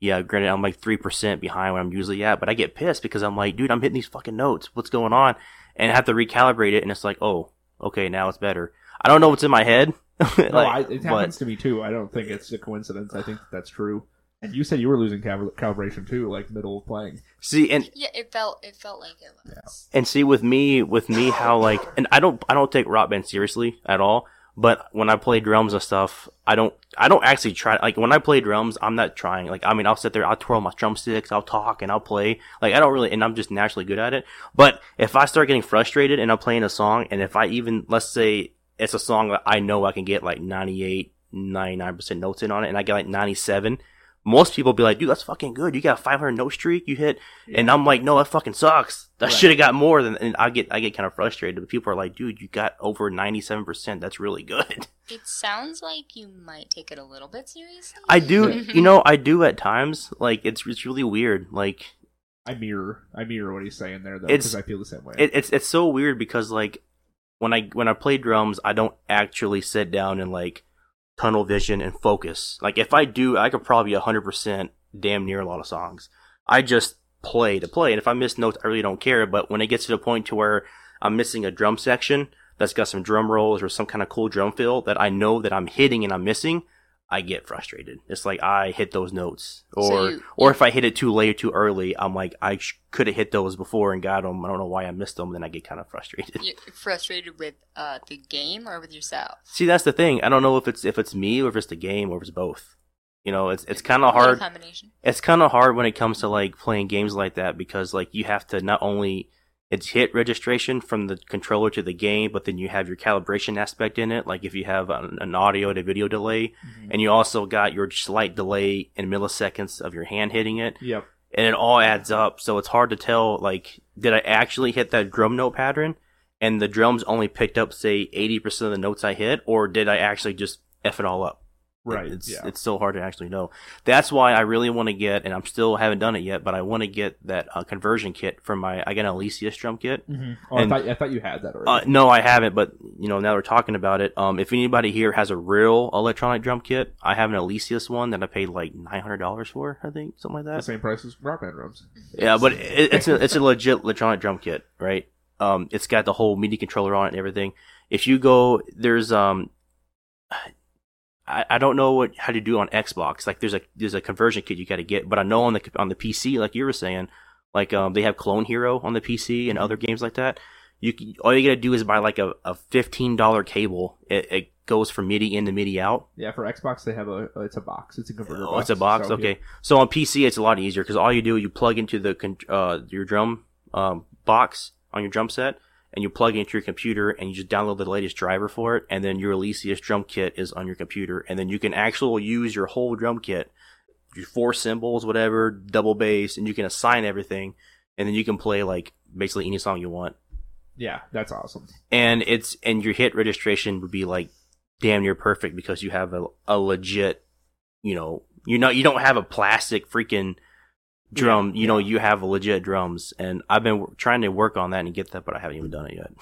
yeah, granted I'm like three percent behind where I'm usually at, but I get pissed because I'm like, dude, I'm hitting these fucking notes. What's going on? And I have to recalibrate it, and it's like, oh, okay, now it's better. I don't know what's in my head. No, I, it but- happens to me too. I don't think it's a coincidence. I think that's true. And you said you were losing cal- calibration too, like middle of playing. see, and Yeah, it felt it felt like it was. and see with me with me how like and i don't i don't take rock band seriously at all but when i play drums and stuff i don't i don't actually try like when i play drums i'm not trying like i mean i'll sit there i'll twirl my drumsticks i'll talk and i'll play. Like i don't really and i'm just naturally good at it. But if i start getting frustrated and i'm playing a song and if i even let's say it's a song that i know i can get like 98 99% notes in on it and i get like 97 most people be like, dude, that's fucking good. You got a 500 no streak. You hit, and I'm like, no, that fucking sucks. I Right. should have got more than. And I get, I get kind of frustrated. But people are like, dude, you got over 97. percent That's really good. It sounds like you might take it a little bit seriously. I do, you know, I do at times. Like it's, it's really weird. Like I mirror, I mirror what he's saying there though, It's- because I feel the same way. it, it's, it's so weird because like when I when I play drums, I don't actually sit down and like tunnel vision and focus. Like if I do, I could probably 100 percent damn near a lot of songs. I just play to play, and if I miss notes, I really don't care. But when it gets to the point to where I'm missing a drum section that's got some drum rolls or some kind of cool drum fill that I know that I'm hitting and I'm missing, I get frustrated. It's like I hit those notes, or So you- or if I hit it too late or too early, I'm like I sh- could have hit those before and got them. I don't know why I missed them. Then I get kind of frustrated. You're frustrated with uh, the game or with yourself. See, that's the thing. I don't know if it's if it's me or if it's the game or if it's both. You know, it's it's kind of hard. combination. It's kind of hard when it comes to like playing games like that because like you have to not only it's hit registration from the controller to the game, but then you have your calibration aspect in it. Like if you have an, an audio to video delay, Mhm. and you also got your slight delay in milliseconds of your hand hitting it. Yep. and it all adds up. So it's hard to tell. Like, did I actually hit that drum note pattern, and the drums only picked up say eighty percent of the notes I hit, or did I actually just f it all up? Right. It's yeah. it's so hard to actually know. That's why I really want to get, and I'm still haven't done it yet, but I want to get that uh, conversion kit for my. I got an Alesis drum kit. Oh, and- I thought I thought you had that Uh, already. no, I haven't, but you know, now we're talking about it. Um, if anybody here has a real electronic drum kit, I have an Alesis one that I paid like nine hundred dollars for. I think something like that. the same price as Rock Band drums. Yeah, but it, it's a it's a legit electronic drum kit, right? Um, it's got the whole MIDI controller on it and everything. If you go, there's um, I, I don't know what how to do on Xbox. Like there's a there's a conversion kit you got to get, but I know on the on the PC, like you were saying, like um they have Clone Hero on the PC and other games like that. You can, all you gotta do is buy like a, a fifteen dollar cable. It, it goes from MIDI in to MIDI out. Yeah, for Xbox they have a it's a box. It's a converter. Oh, box. it's a box. So, okay. So on PC, it's a lot easier because all you do, you plug into the uh, your drum um, box on your drum set, and you plug it into your computer, and you just download the latest driver for it, and then your Alesis drum kit is on your computer, and then you can actually use your whole drum kit, your four cymbals, whatever, double bass, and you can assign everything, and then you can play like basically any song you want Yeah, that's awesome. and it's and your hit registration would be like damn near perfect because you have a, a legit you know you know you don't have a plastic freaking drum Yeah, you know you have legit drums and i've been w- trying to work on that and get that but i haven't even done it yet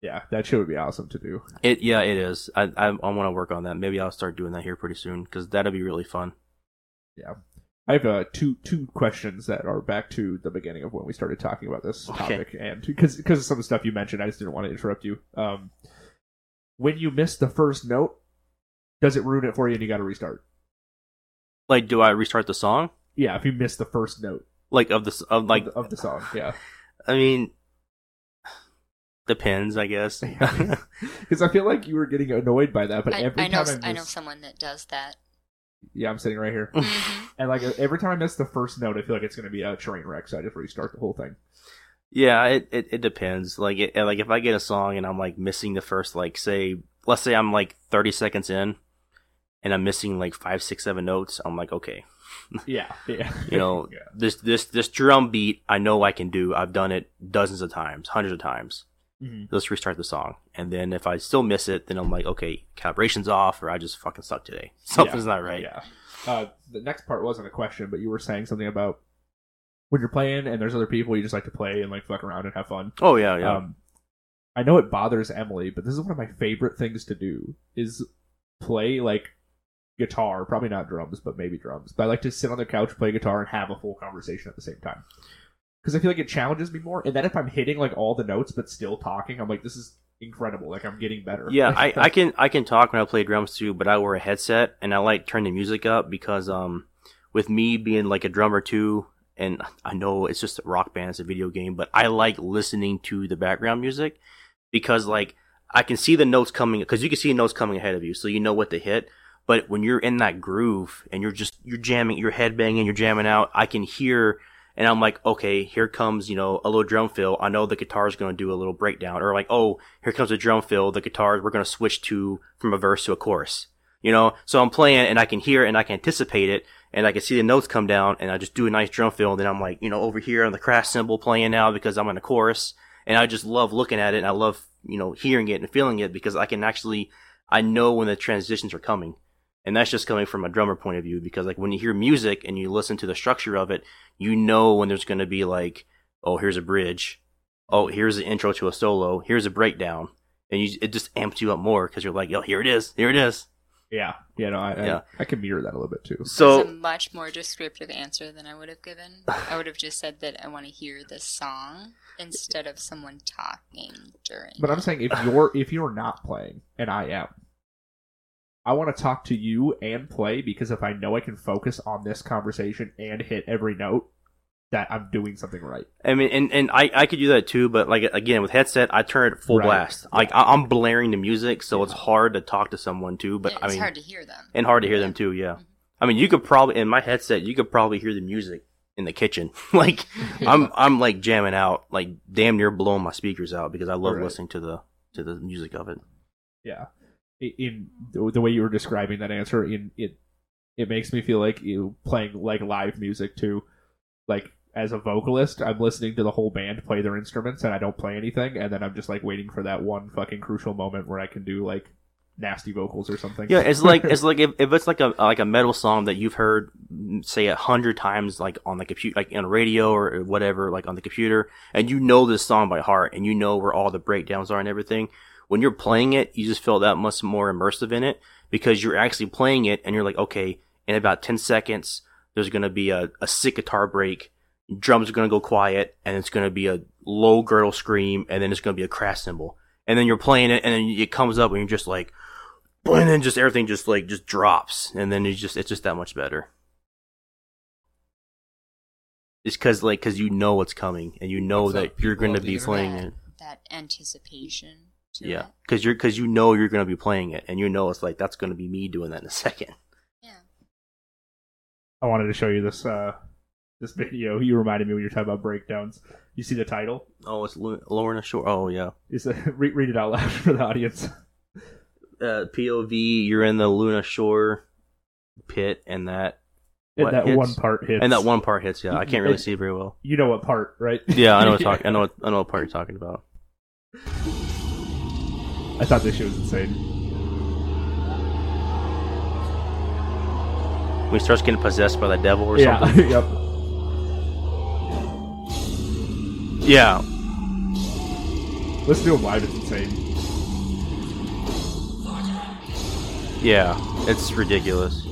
Yeah, that shit would be awesome to do. it yeah it is i i, I want to work on that maybe i'll start doing that here pretty soon because that'll be really fun Yeah, I have uh, two two questions that are back to the beginning of when we started talking about this Okay. topic, and because because of some of the stuff you mentioned, I just didn't want to interrupt you. Um, when you miss the first note, does it ruin it for you, and you got to restart? like do i restart the song Yeah, if you miss the first note, like of this of like of, the, of the song, yeah, i mean depends i guess because I feel like you were getting annoyed by that, but I, every I know time I, I know someone that does that. yeah, I'm sitting right here, Mhm. and like every time I miss the first note, I feel like it's going to be a train wreck, so I just restart the whole thing. Yeah, it, it, it depends. Like it, like if I get a song and I'm like missing the first like say let's say I'm like 30 seconds in and I'm missing like five, six, seven notes, I'm like okay, Yeah, yeah, you know yeah. this this this drum beat I know I can do. I've done it dozens of times, hundreds of times. Mhm. Let's restart the song, and then if I still miss it, then I'm like okay, calibration's off, or I just fucking suck today. Something's Yeah, not right. Yeah. Uh, the next part wasn't a question, but you were saying something about when you're playing and there's other people you just like to play and like fuck around and have fun. Oh yeah, yeah. Um, I know it bothers Emily, but this is one of my favorite things to do is play like guitar, probably not drums, but maybe drums. But I like to sit on the couch, play guitar, and have a full conversation at the same time. Because I feel like it challenges me more. And then if I'm hitting like all the notes but still talking, I'm like, this is incredible. Like I'm getting better. Yeah, I, I can I can talk when I play drums too, but I wear a headset and I like turn the music up because um with me being like a drummer too, and I know it's just a rock band, it's a video game, but I like listening to the background music because like I can see the notes coming because you can see notes coming ahead of you, so you know what to hit. But when you're in that groove and you're just you're jamming, you're headbanging, you're jamming out, I can hear and I'm like, okay, here comes, you know, a little drum fill. I know the guitar's going to do a little breakdown. Or like, oh, here comes a drum fill. The guitar, we're going to switch to from a verse to a chorus. You know, so I'm playing and I can hear it and I can anticipate it and I can see the notes come down and I just do a nice drum fill. And then I'm like, you know, over here on the crash cymbal playing now because I'm in a chorus and I just love looking at it and I love, you know, hearing it and feeling it because I can actually, I know when the transitions are coming. And that's just coming from a drummer point of view because like when you hear music and you listen to the structure of it, you know when there's going to be like, oh, here's a bridge. Oh, here's the intro to a solo. Here's a breakdown. And you, it just amps you up more because you're like, oh, here it is. Here it is. Yeah, yeah, no, I, Yeah. I, I can mirror that a little bit too. That's a So, much more descriptive answer than I would have given. I would have just said that I want to hear the song instead of someone talking during. But I'm saying if you're if you're not playing and I am, I want to talk to you and play because if I know I can focus on this conversation and hit every note, that I'm doing something right. I mean, and, and I, I could do that too, but like, again, with headset, I turn it full Right. blast. Like, I, I'm blaring the music, so it's hard to talk to someone too, but it's I mean, hard to hear them. and hard to hear them too, yeah. Mm-hmm. I mean, you could probably, in my headset, you could probably hear the music in the kitchen. like, I'm, I'm like jamming out, like damn near blowing my speakers out because I love Right. listening to the, to the music of it. Yeah, I- in the way you were describing that answer, in it, it makes me feel like you playing like live music too. like as a vocalist, I'm listening to the whole band play their instruments and I don't play anything, and then I'm just like waiting for that one fucking crucial moment where I can do like nasty vocals or something. Yeah, it's like it's like if, if it's like a like a metal song that you've heard mm, say a hundred times like on the computer, like on a radio or whatever, like on the computer, and you know this song by heart, and you know where all the breakdowns are and everything. When you're playing it, you just feel that much more immersive in it because you're actually playing it, and you're like, okay, in about ten seconds, there's gonna be a, a sick guitar break, drums are gonna go quiet, and it's gonna be a low gurgle scream, and then it's gonna be a crash cymbal, and then you're playing it, and then it comes up, and you're just like and then just everything just like just drops and then it's just it's just that much better. It's because like because you know what's coming and you know What's that you're going to be playing that, it. that anticipation. To yeah because you're because you know you're going to be playing it and you know it's like that's going to be me doing that in a second Yeah. I wanted to show you this uh this video. You reminded me when you were talking about breakdowns. You see the title? oh it's Lu- lorna shore oh yeah Is a, read, read it out loud for the audience. uh, pov you're in the lorna shore pit and that And that hits? one part hits. and that one part hits yeah i can't really It- see very well You know what part, right? yeah i know what talk i know what, i know what part you're talking about I thought this shit was insane. when he starts getting possessed by the devil or Yeah. something yep. yeah Listen to him live. It's insane. Yeah, it's ridiculous.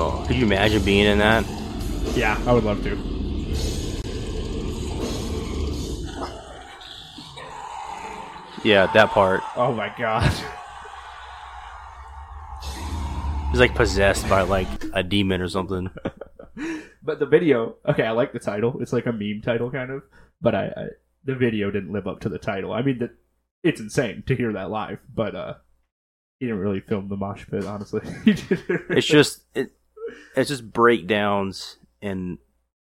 Oh, could you imagine being in that? Yeah, I would love to. Yeah, that part. Oh my god. He's like possessed by like a demon or something. But the video, okay, I like the title. It's like a meme title kind of, but I, I the video didn't live up to the title. I mean, that it's insane to hear that live, but uh, he didn't really film the mosh pit, honestly. It's just it, it's just breakdowns and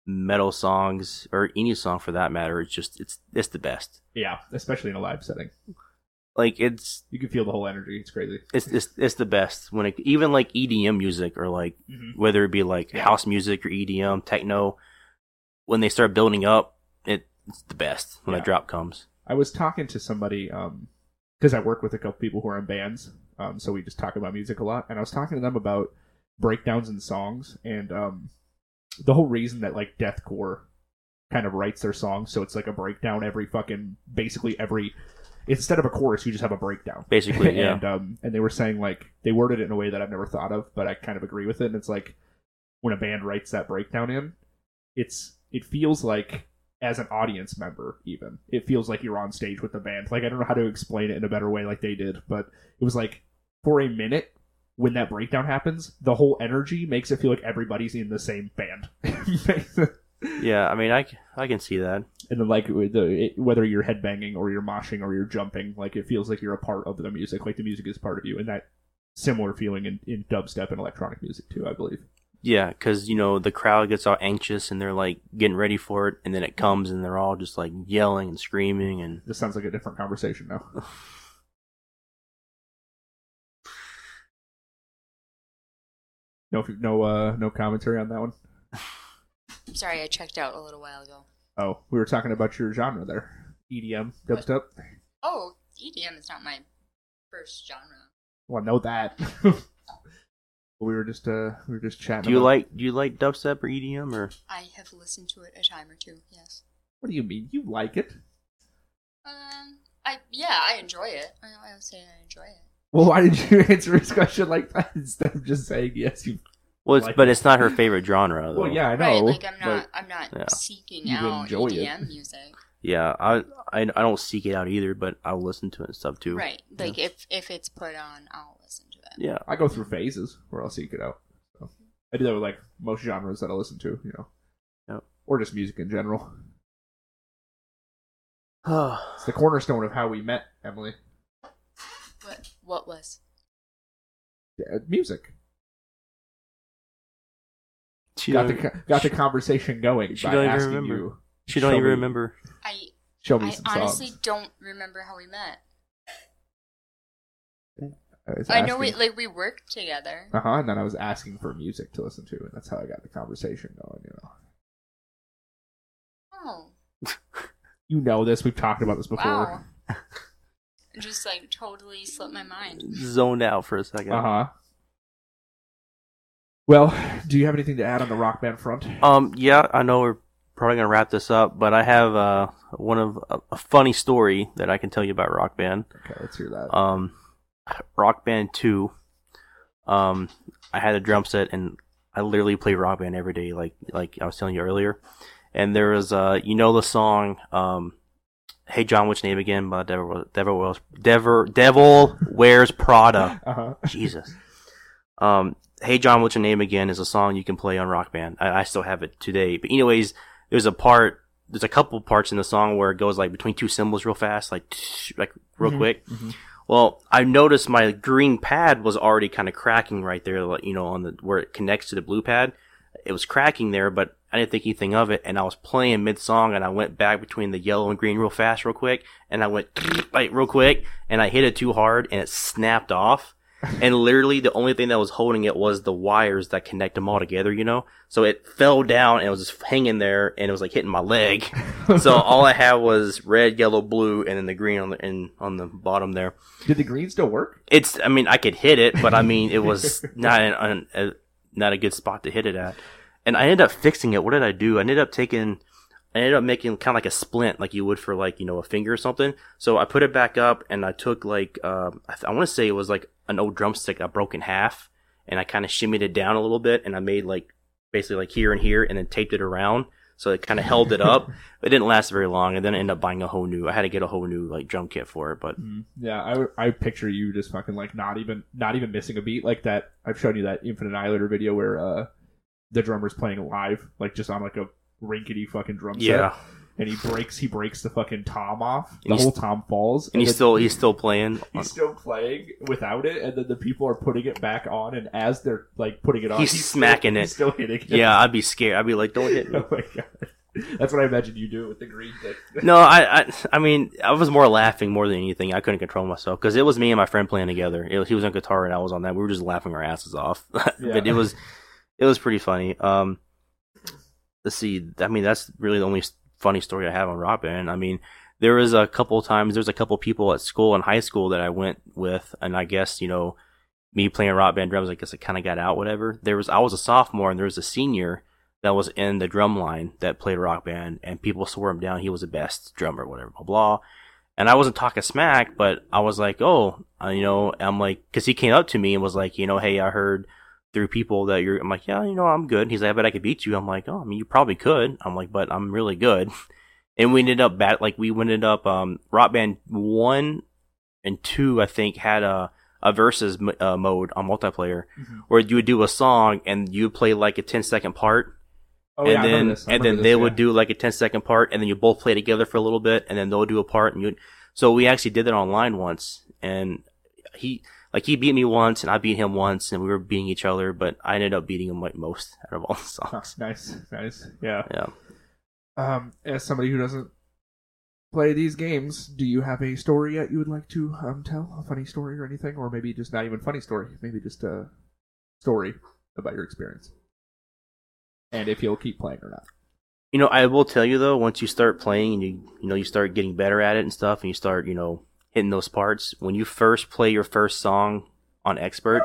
metal songs or any song for that matter. It's just it's it's the best. yeah, especially in a live setting, Like it's you can feel the whole energy. It's crazy. it's it's, it's the best when it even like EDM music or like Mm-hmm. whether it be like Yeah. house music or EDM, techno, when they start building up, it, it's the best when Yeah. that drop comes. I was talking to somebody um because I work with a couple people who are in bands, um, so we just talk about music a lot, and I was talking to them about breakdowns in songs and um the whole reason that like deathcore kind of writes their songs so it's like a breakdown every fucking basically every instead of a chorus you just have a breakdown Basically, yeah. and um and they were saying like they worded it in a way that I've never thought of, but I kind of agree with it. And it's like when a band writes that breakdown in, it's it feels like as an audience member even it feels like you're on stage with the band. Like I don't know how to explain it in a better way like they did, but it was like for a minute when that breakdown happens, the whole energy makes it feel like everybody's in the same band. Yeah, I mean, I, I can see that. and then like the it, whether you're headbanging or you're moshing or you're jumping, like it feels like you're a part of the music, like the music is part of you, and that similar feeling in, in dubstep and electronic music too, I believe. Yeah, because you know the crowd gets all anxious and they're like getting ready for it, and then it comes and they're all just like yelling and screaming and This sounds like a different conversation now. No, no, uh, no commentary on that one. I'm sorry, I checked out a little while ago. Oh, we were talking about your genre there, EDM, dubstep. Oh, EDM is not my first genre. Well, know that. we were just, uh, we were just chatting. do you about- like do you like dubstep or EDM or I have listened to it a time or two. Yes. What do you mean? You like it? Um. I yeah, I enjoy it. I, I'll say I enjoy it. Well, why did you answer his question like that instead of just saying yes? You well, it's, Like but it. it's not her favorite genre though. well, yeah, I know. right. Like I'm not. I'm not Yeah. seeking You out enjoy it. EDM music. yeah. I, I I don't seek it out either, but I'll listen to it and stuff too. Right. Like if if it's put on, I'll listen to it. Yeah. I go through phases where I'll seek it out. So, I do that with like most genres that I listen to, you know, Yep. or just music in general. It's the cornerstone of how we met, Emily. What what was? Yeah, music she got the don't, got the conversation going she by don't even asking remember. you. she don't even me- remember. I Show me I some honestly songs. don't remember how we met. was I know we like we worked together. Uh huh. And then I was asking for music to listen to, and that's how I got the conversation going. You know, Oh, you know this. We've talked about this before. wow. Just like totally slipped my mind. Zoned out for a second. Uh huh. Well, do you have anything to add on the rock band front? Um, yeah, I know we're probably gonna wrap this up, but I have uh one of a, a funny story that I can tell you about Rock Band. Okay, let's hear that. Um, Rock Band Two. Um, I had a drum set and I literally play Rock Band every day, like like I was telling you earlier. And there was uh, you know the song um, "Hey John, what's your name again?" by Devil Devil Wears Devil Devil Wears Prada. Uh huh. Jesus. Um, hey John, what's your name again? Is a song you can play on Rock Band. I, I still have it today. But anyways, there's a part, there's a couple parts in the song where it goes like between two cymbals real fast, like like real Mhm, quick. mhm. Well, I noticed my green pad was already kind of cracking right there, like, you know, on the where it connects to the blue pad. It was cracking there, but I didn't think anything of it. And I was playing mid song, and I went back between the yellow and green real fast, real quick, and I went like real quick, and I hit it too hard, and it snapped off. and literally, the only thing that was holding it was the wires that connect them all together, you know. So it fell down, and it was just hanging there, and it was like hitting my leg. so all I had was red, yellow, blue, and then the green on the in, on the bottom there Did the green still work? it's i mean i could hit it but i mean it was not an, an, a, not a good spot to hit it at and i ended up fixing it. What did i do? I ended up taking i ended up making kind of like a splint like you would for like you know a finger or something. So i put it back up and i took like um, i, th- I want to say it was like an old drumstick i broke in half and i kind of shimmied it down a little bit and i made like basically like here and here and then taped it around. So it kind of held it up. It didn't last very long and then i ended up buying a whole new i had to get a whole new like drum kit for it but Mm, Yeah, I, I picture you just fucking like not even not even missing a beat like that. I've shown you that Infant Annihilator video where uh the drummer's playing live, like just on like a rinkety fucking drum set. yeah and he breaks he breaks the fucking tom off. The he's- whole tom falls, and he's then still he's still playing he's still playing without it, and then the people are putting it back on, and as they're like putting it on, He's still- smacking he's it. still hitting it. Yeah, I'd be scared. I'd be like, "Don't hit me." oh my god, that's what I imagine you do with the green thing. No, I, I, I mean, I was more laughing more than anything. I couldn't control myself because it was me and my friend playing together. Was, he was on guitar and I was on that. We were just laughing our asses off. Yeah. but it was, it was pretty funny. Um, let's see. I mean, that's really the only funny story I have on Rock Band. I mean, there was a couple times. There's a couple people at school in high school that I went with, and I guess you know, me playing Rock Band drums. I guess it kind of got out. Whatever. There was I was a sophomore and there was a senior that was in the drum line that played rock band, and people swore him down. He was the best drummer, whatever, blah blah. And I wasn't talking smack, but I was like, oh, uh, you know, I'm like, because he came up to me and was like, you know, hey, I heard through people that you're. I'm like, yeah, you know, I'm good. He's like, I bet I could beat you. I'm like, oh, I mean, you probably could. I'm like, but I'm really good. And we ended up bat like we ended up um rock band one and two, I think, had a a versus m- uh, mode on multiplayer Mhm. where you would do a song and you would play like a 10 second part Oh and yeah, then and then this, they yeah. would do like a 10 second part and then you both play together for a little bit and then they'll do a part and you so we actually did that online once and he like he beat me once and I beat him once and we were beating each other but I ended up beating him like most out of all the songs nice, nice, yeah. yeah Um, as somebody who doesn't play these games, do you have a story yet you would like to um tell? A funny story or anything, or maybe just not even funny story, maybe just a story about your experience, and if you'll keep playing or not. you know I will tell you though once you start playing and you you know you start getting better at it and stuff and you start you know hitting those parts when you first play your first song on expert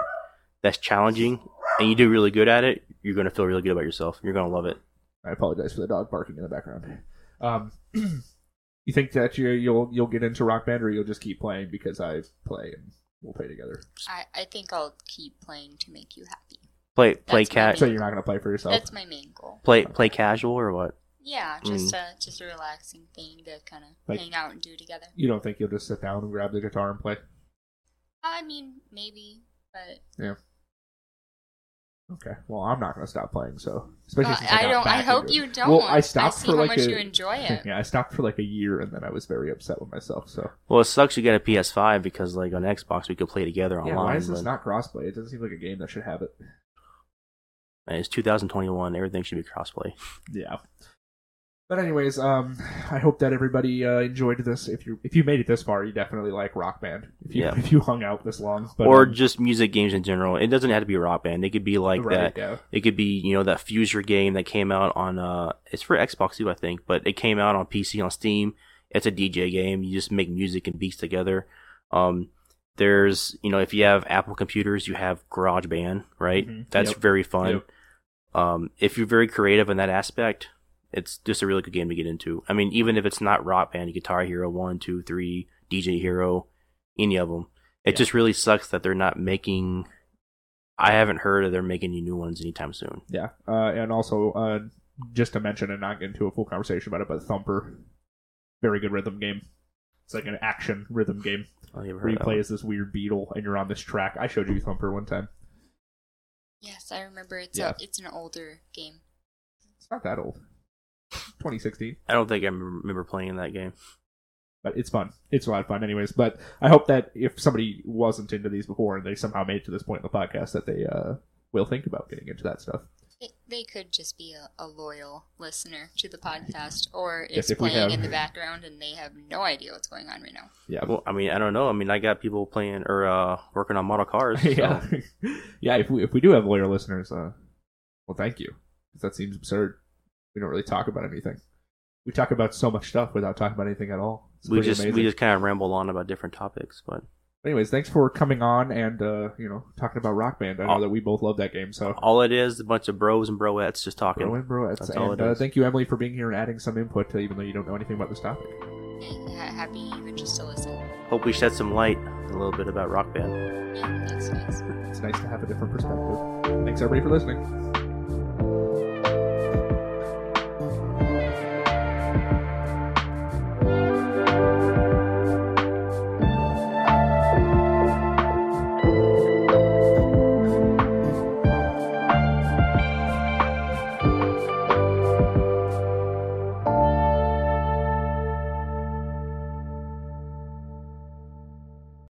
that's challenging and you do really good at it you're going to feel really good about yourself you're going to love it I apologize for the dog barking in the background. Um, you think that you you'll you'll get into Rock Band, or you'll just keep playing because I play and we'll play together? I, I think I'll keep playing to make you happy. play play That's my cat So you're not gonna play for yourself? That's my main goal. play play casual or what Yeah, mm. just a just a relaxing thing to kind of Like- hang out and do together. You don't think you'll just sit down and grab the guitar and play? I mean, maybe, but yeah. Okay. Well, I'm not gonna stop playing. So, especially Well, since I, I don't. I hope you don't. Well, I stopped see for how like much a, you enjoy it. yeah, I stopped for like a year, and then I was very upset with myself. So, well it sucks you get a ps5 because like on xbox we could play together yeah, online why is this but- not crossplay? It doesn't seem like a game that should have it. Man, it's 2021 everything should be crossplay Yeah. But anyways, um, I hope that everybody uh, enjoyed this. If you if you made it this far, you definitely like Rock Band. If you Yeah. if you hung out this long, but or um, just music games in general. It doesn't have to be rock band. It could be like right, that. yeah. It could be you know that Fuser game that came out on uh it's for Xbox too I think, but it came out on PC on Steam. It's a DJ game. You just make music and beats together. Um, there's you know if you have Apple computers, you have GarageBand, right? Mhm. That's Yep. very fun. Yep. Um, if you're very creative in that aspect, it's just a really good game to get into. I mean, even if it's not Rock Band, Guitar Hero one, two, three, DJ Hero, any of them. It Yeah. just really sucks that they're not making. I haven't heard of they're making any new ones anytime soon. Yeah, uh, and also uh, just to mention and not get into a full conversation about it, but Thumper, very good rhythm game. It's like an action rhythm game I never where heard you play as this weird beetle and you're on this track. I showed you Thumper one time. Yes, I remember it's Yeah. a, it's an older game. It's not that old, 2016. I don't think I remember remember playing that game. but it's fun. It's a lot of fun, anyways. But I hope that if somebody wasn't into these before and they somehow made it to this point in the podcast, that they uh, will think about getting into that stuff. They, they could just be a, a loyal listener to the podcast, or Yes, it's if playing have- in the background and they have no idea what's going on right now. Yeah, Well, I mean, I don't know. I mean, I got people playing or uh working on model cars. So. yeah, yeah. If we if we do have loyal listeners, uh, well, thank you. 'Cause that seems absurd. We don't really talk about anything. We talk about so much stuff without talking about anything at all. It's we just amazing. we just kind of ramble on about different topics, but Anyways, thanks for coming on and uh, you know talking about Rock Band. I know Oh. that we both love that game, so. all it is a bunch of bros and broettes just talking. Bro and bro, That's all it uh, is. thank you, Emily, for being here and adding some input, uh, even though you don't know anything about this topic. And ha- happy even just to listen. Hope we shed some light a little bit about Rock Band. Yeah, that's nice. It's nice to have a different perspective. Thanks everybody for listening.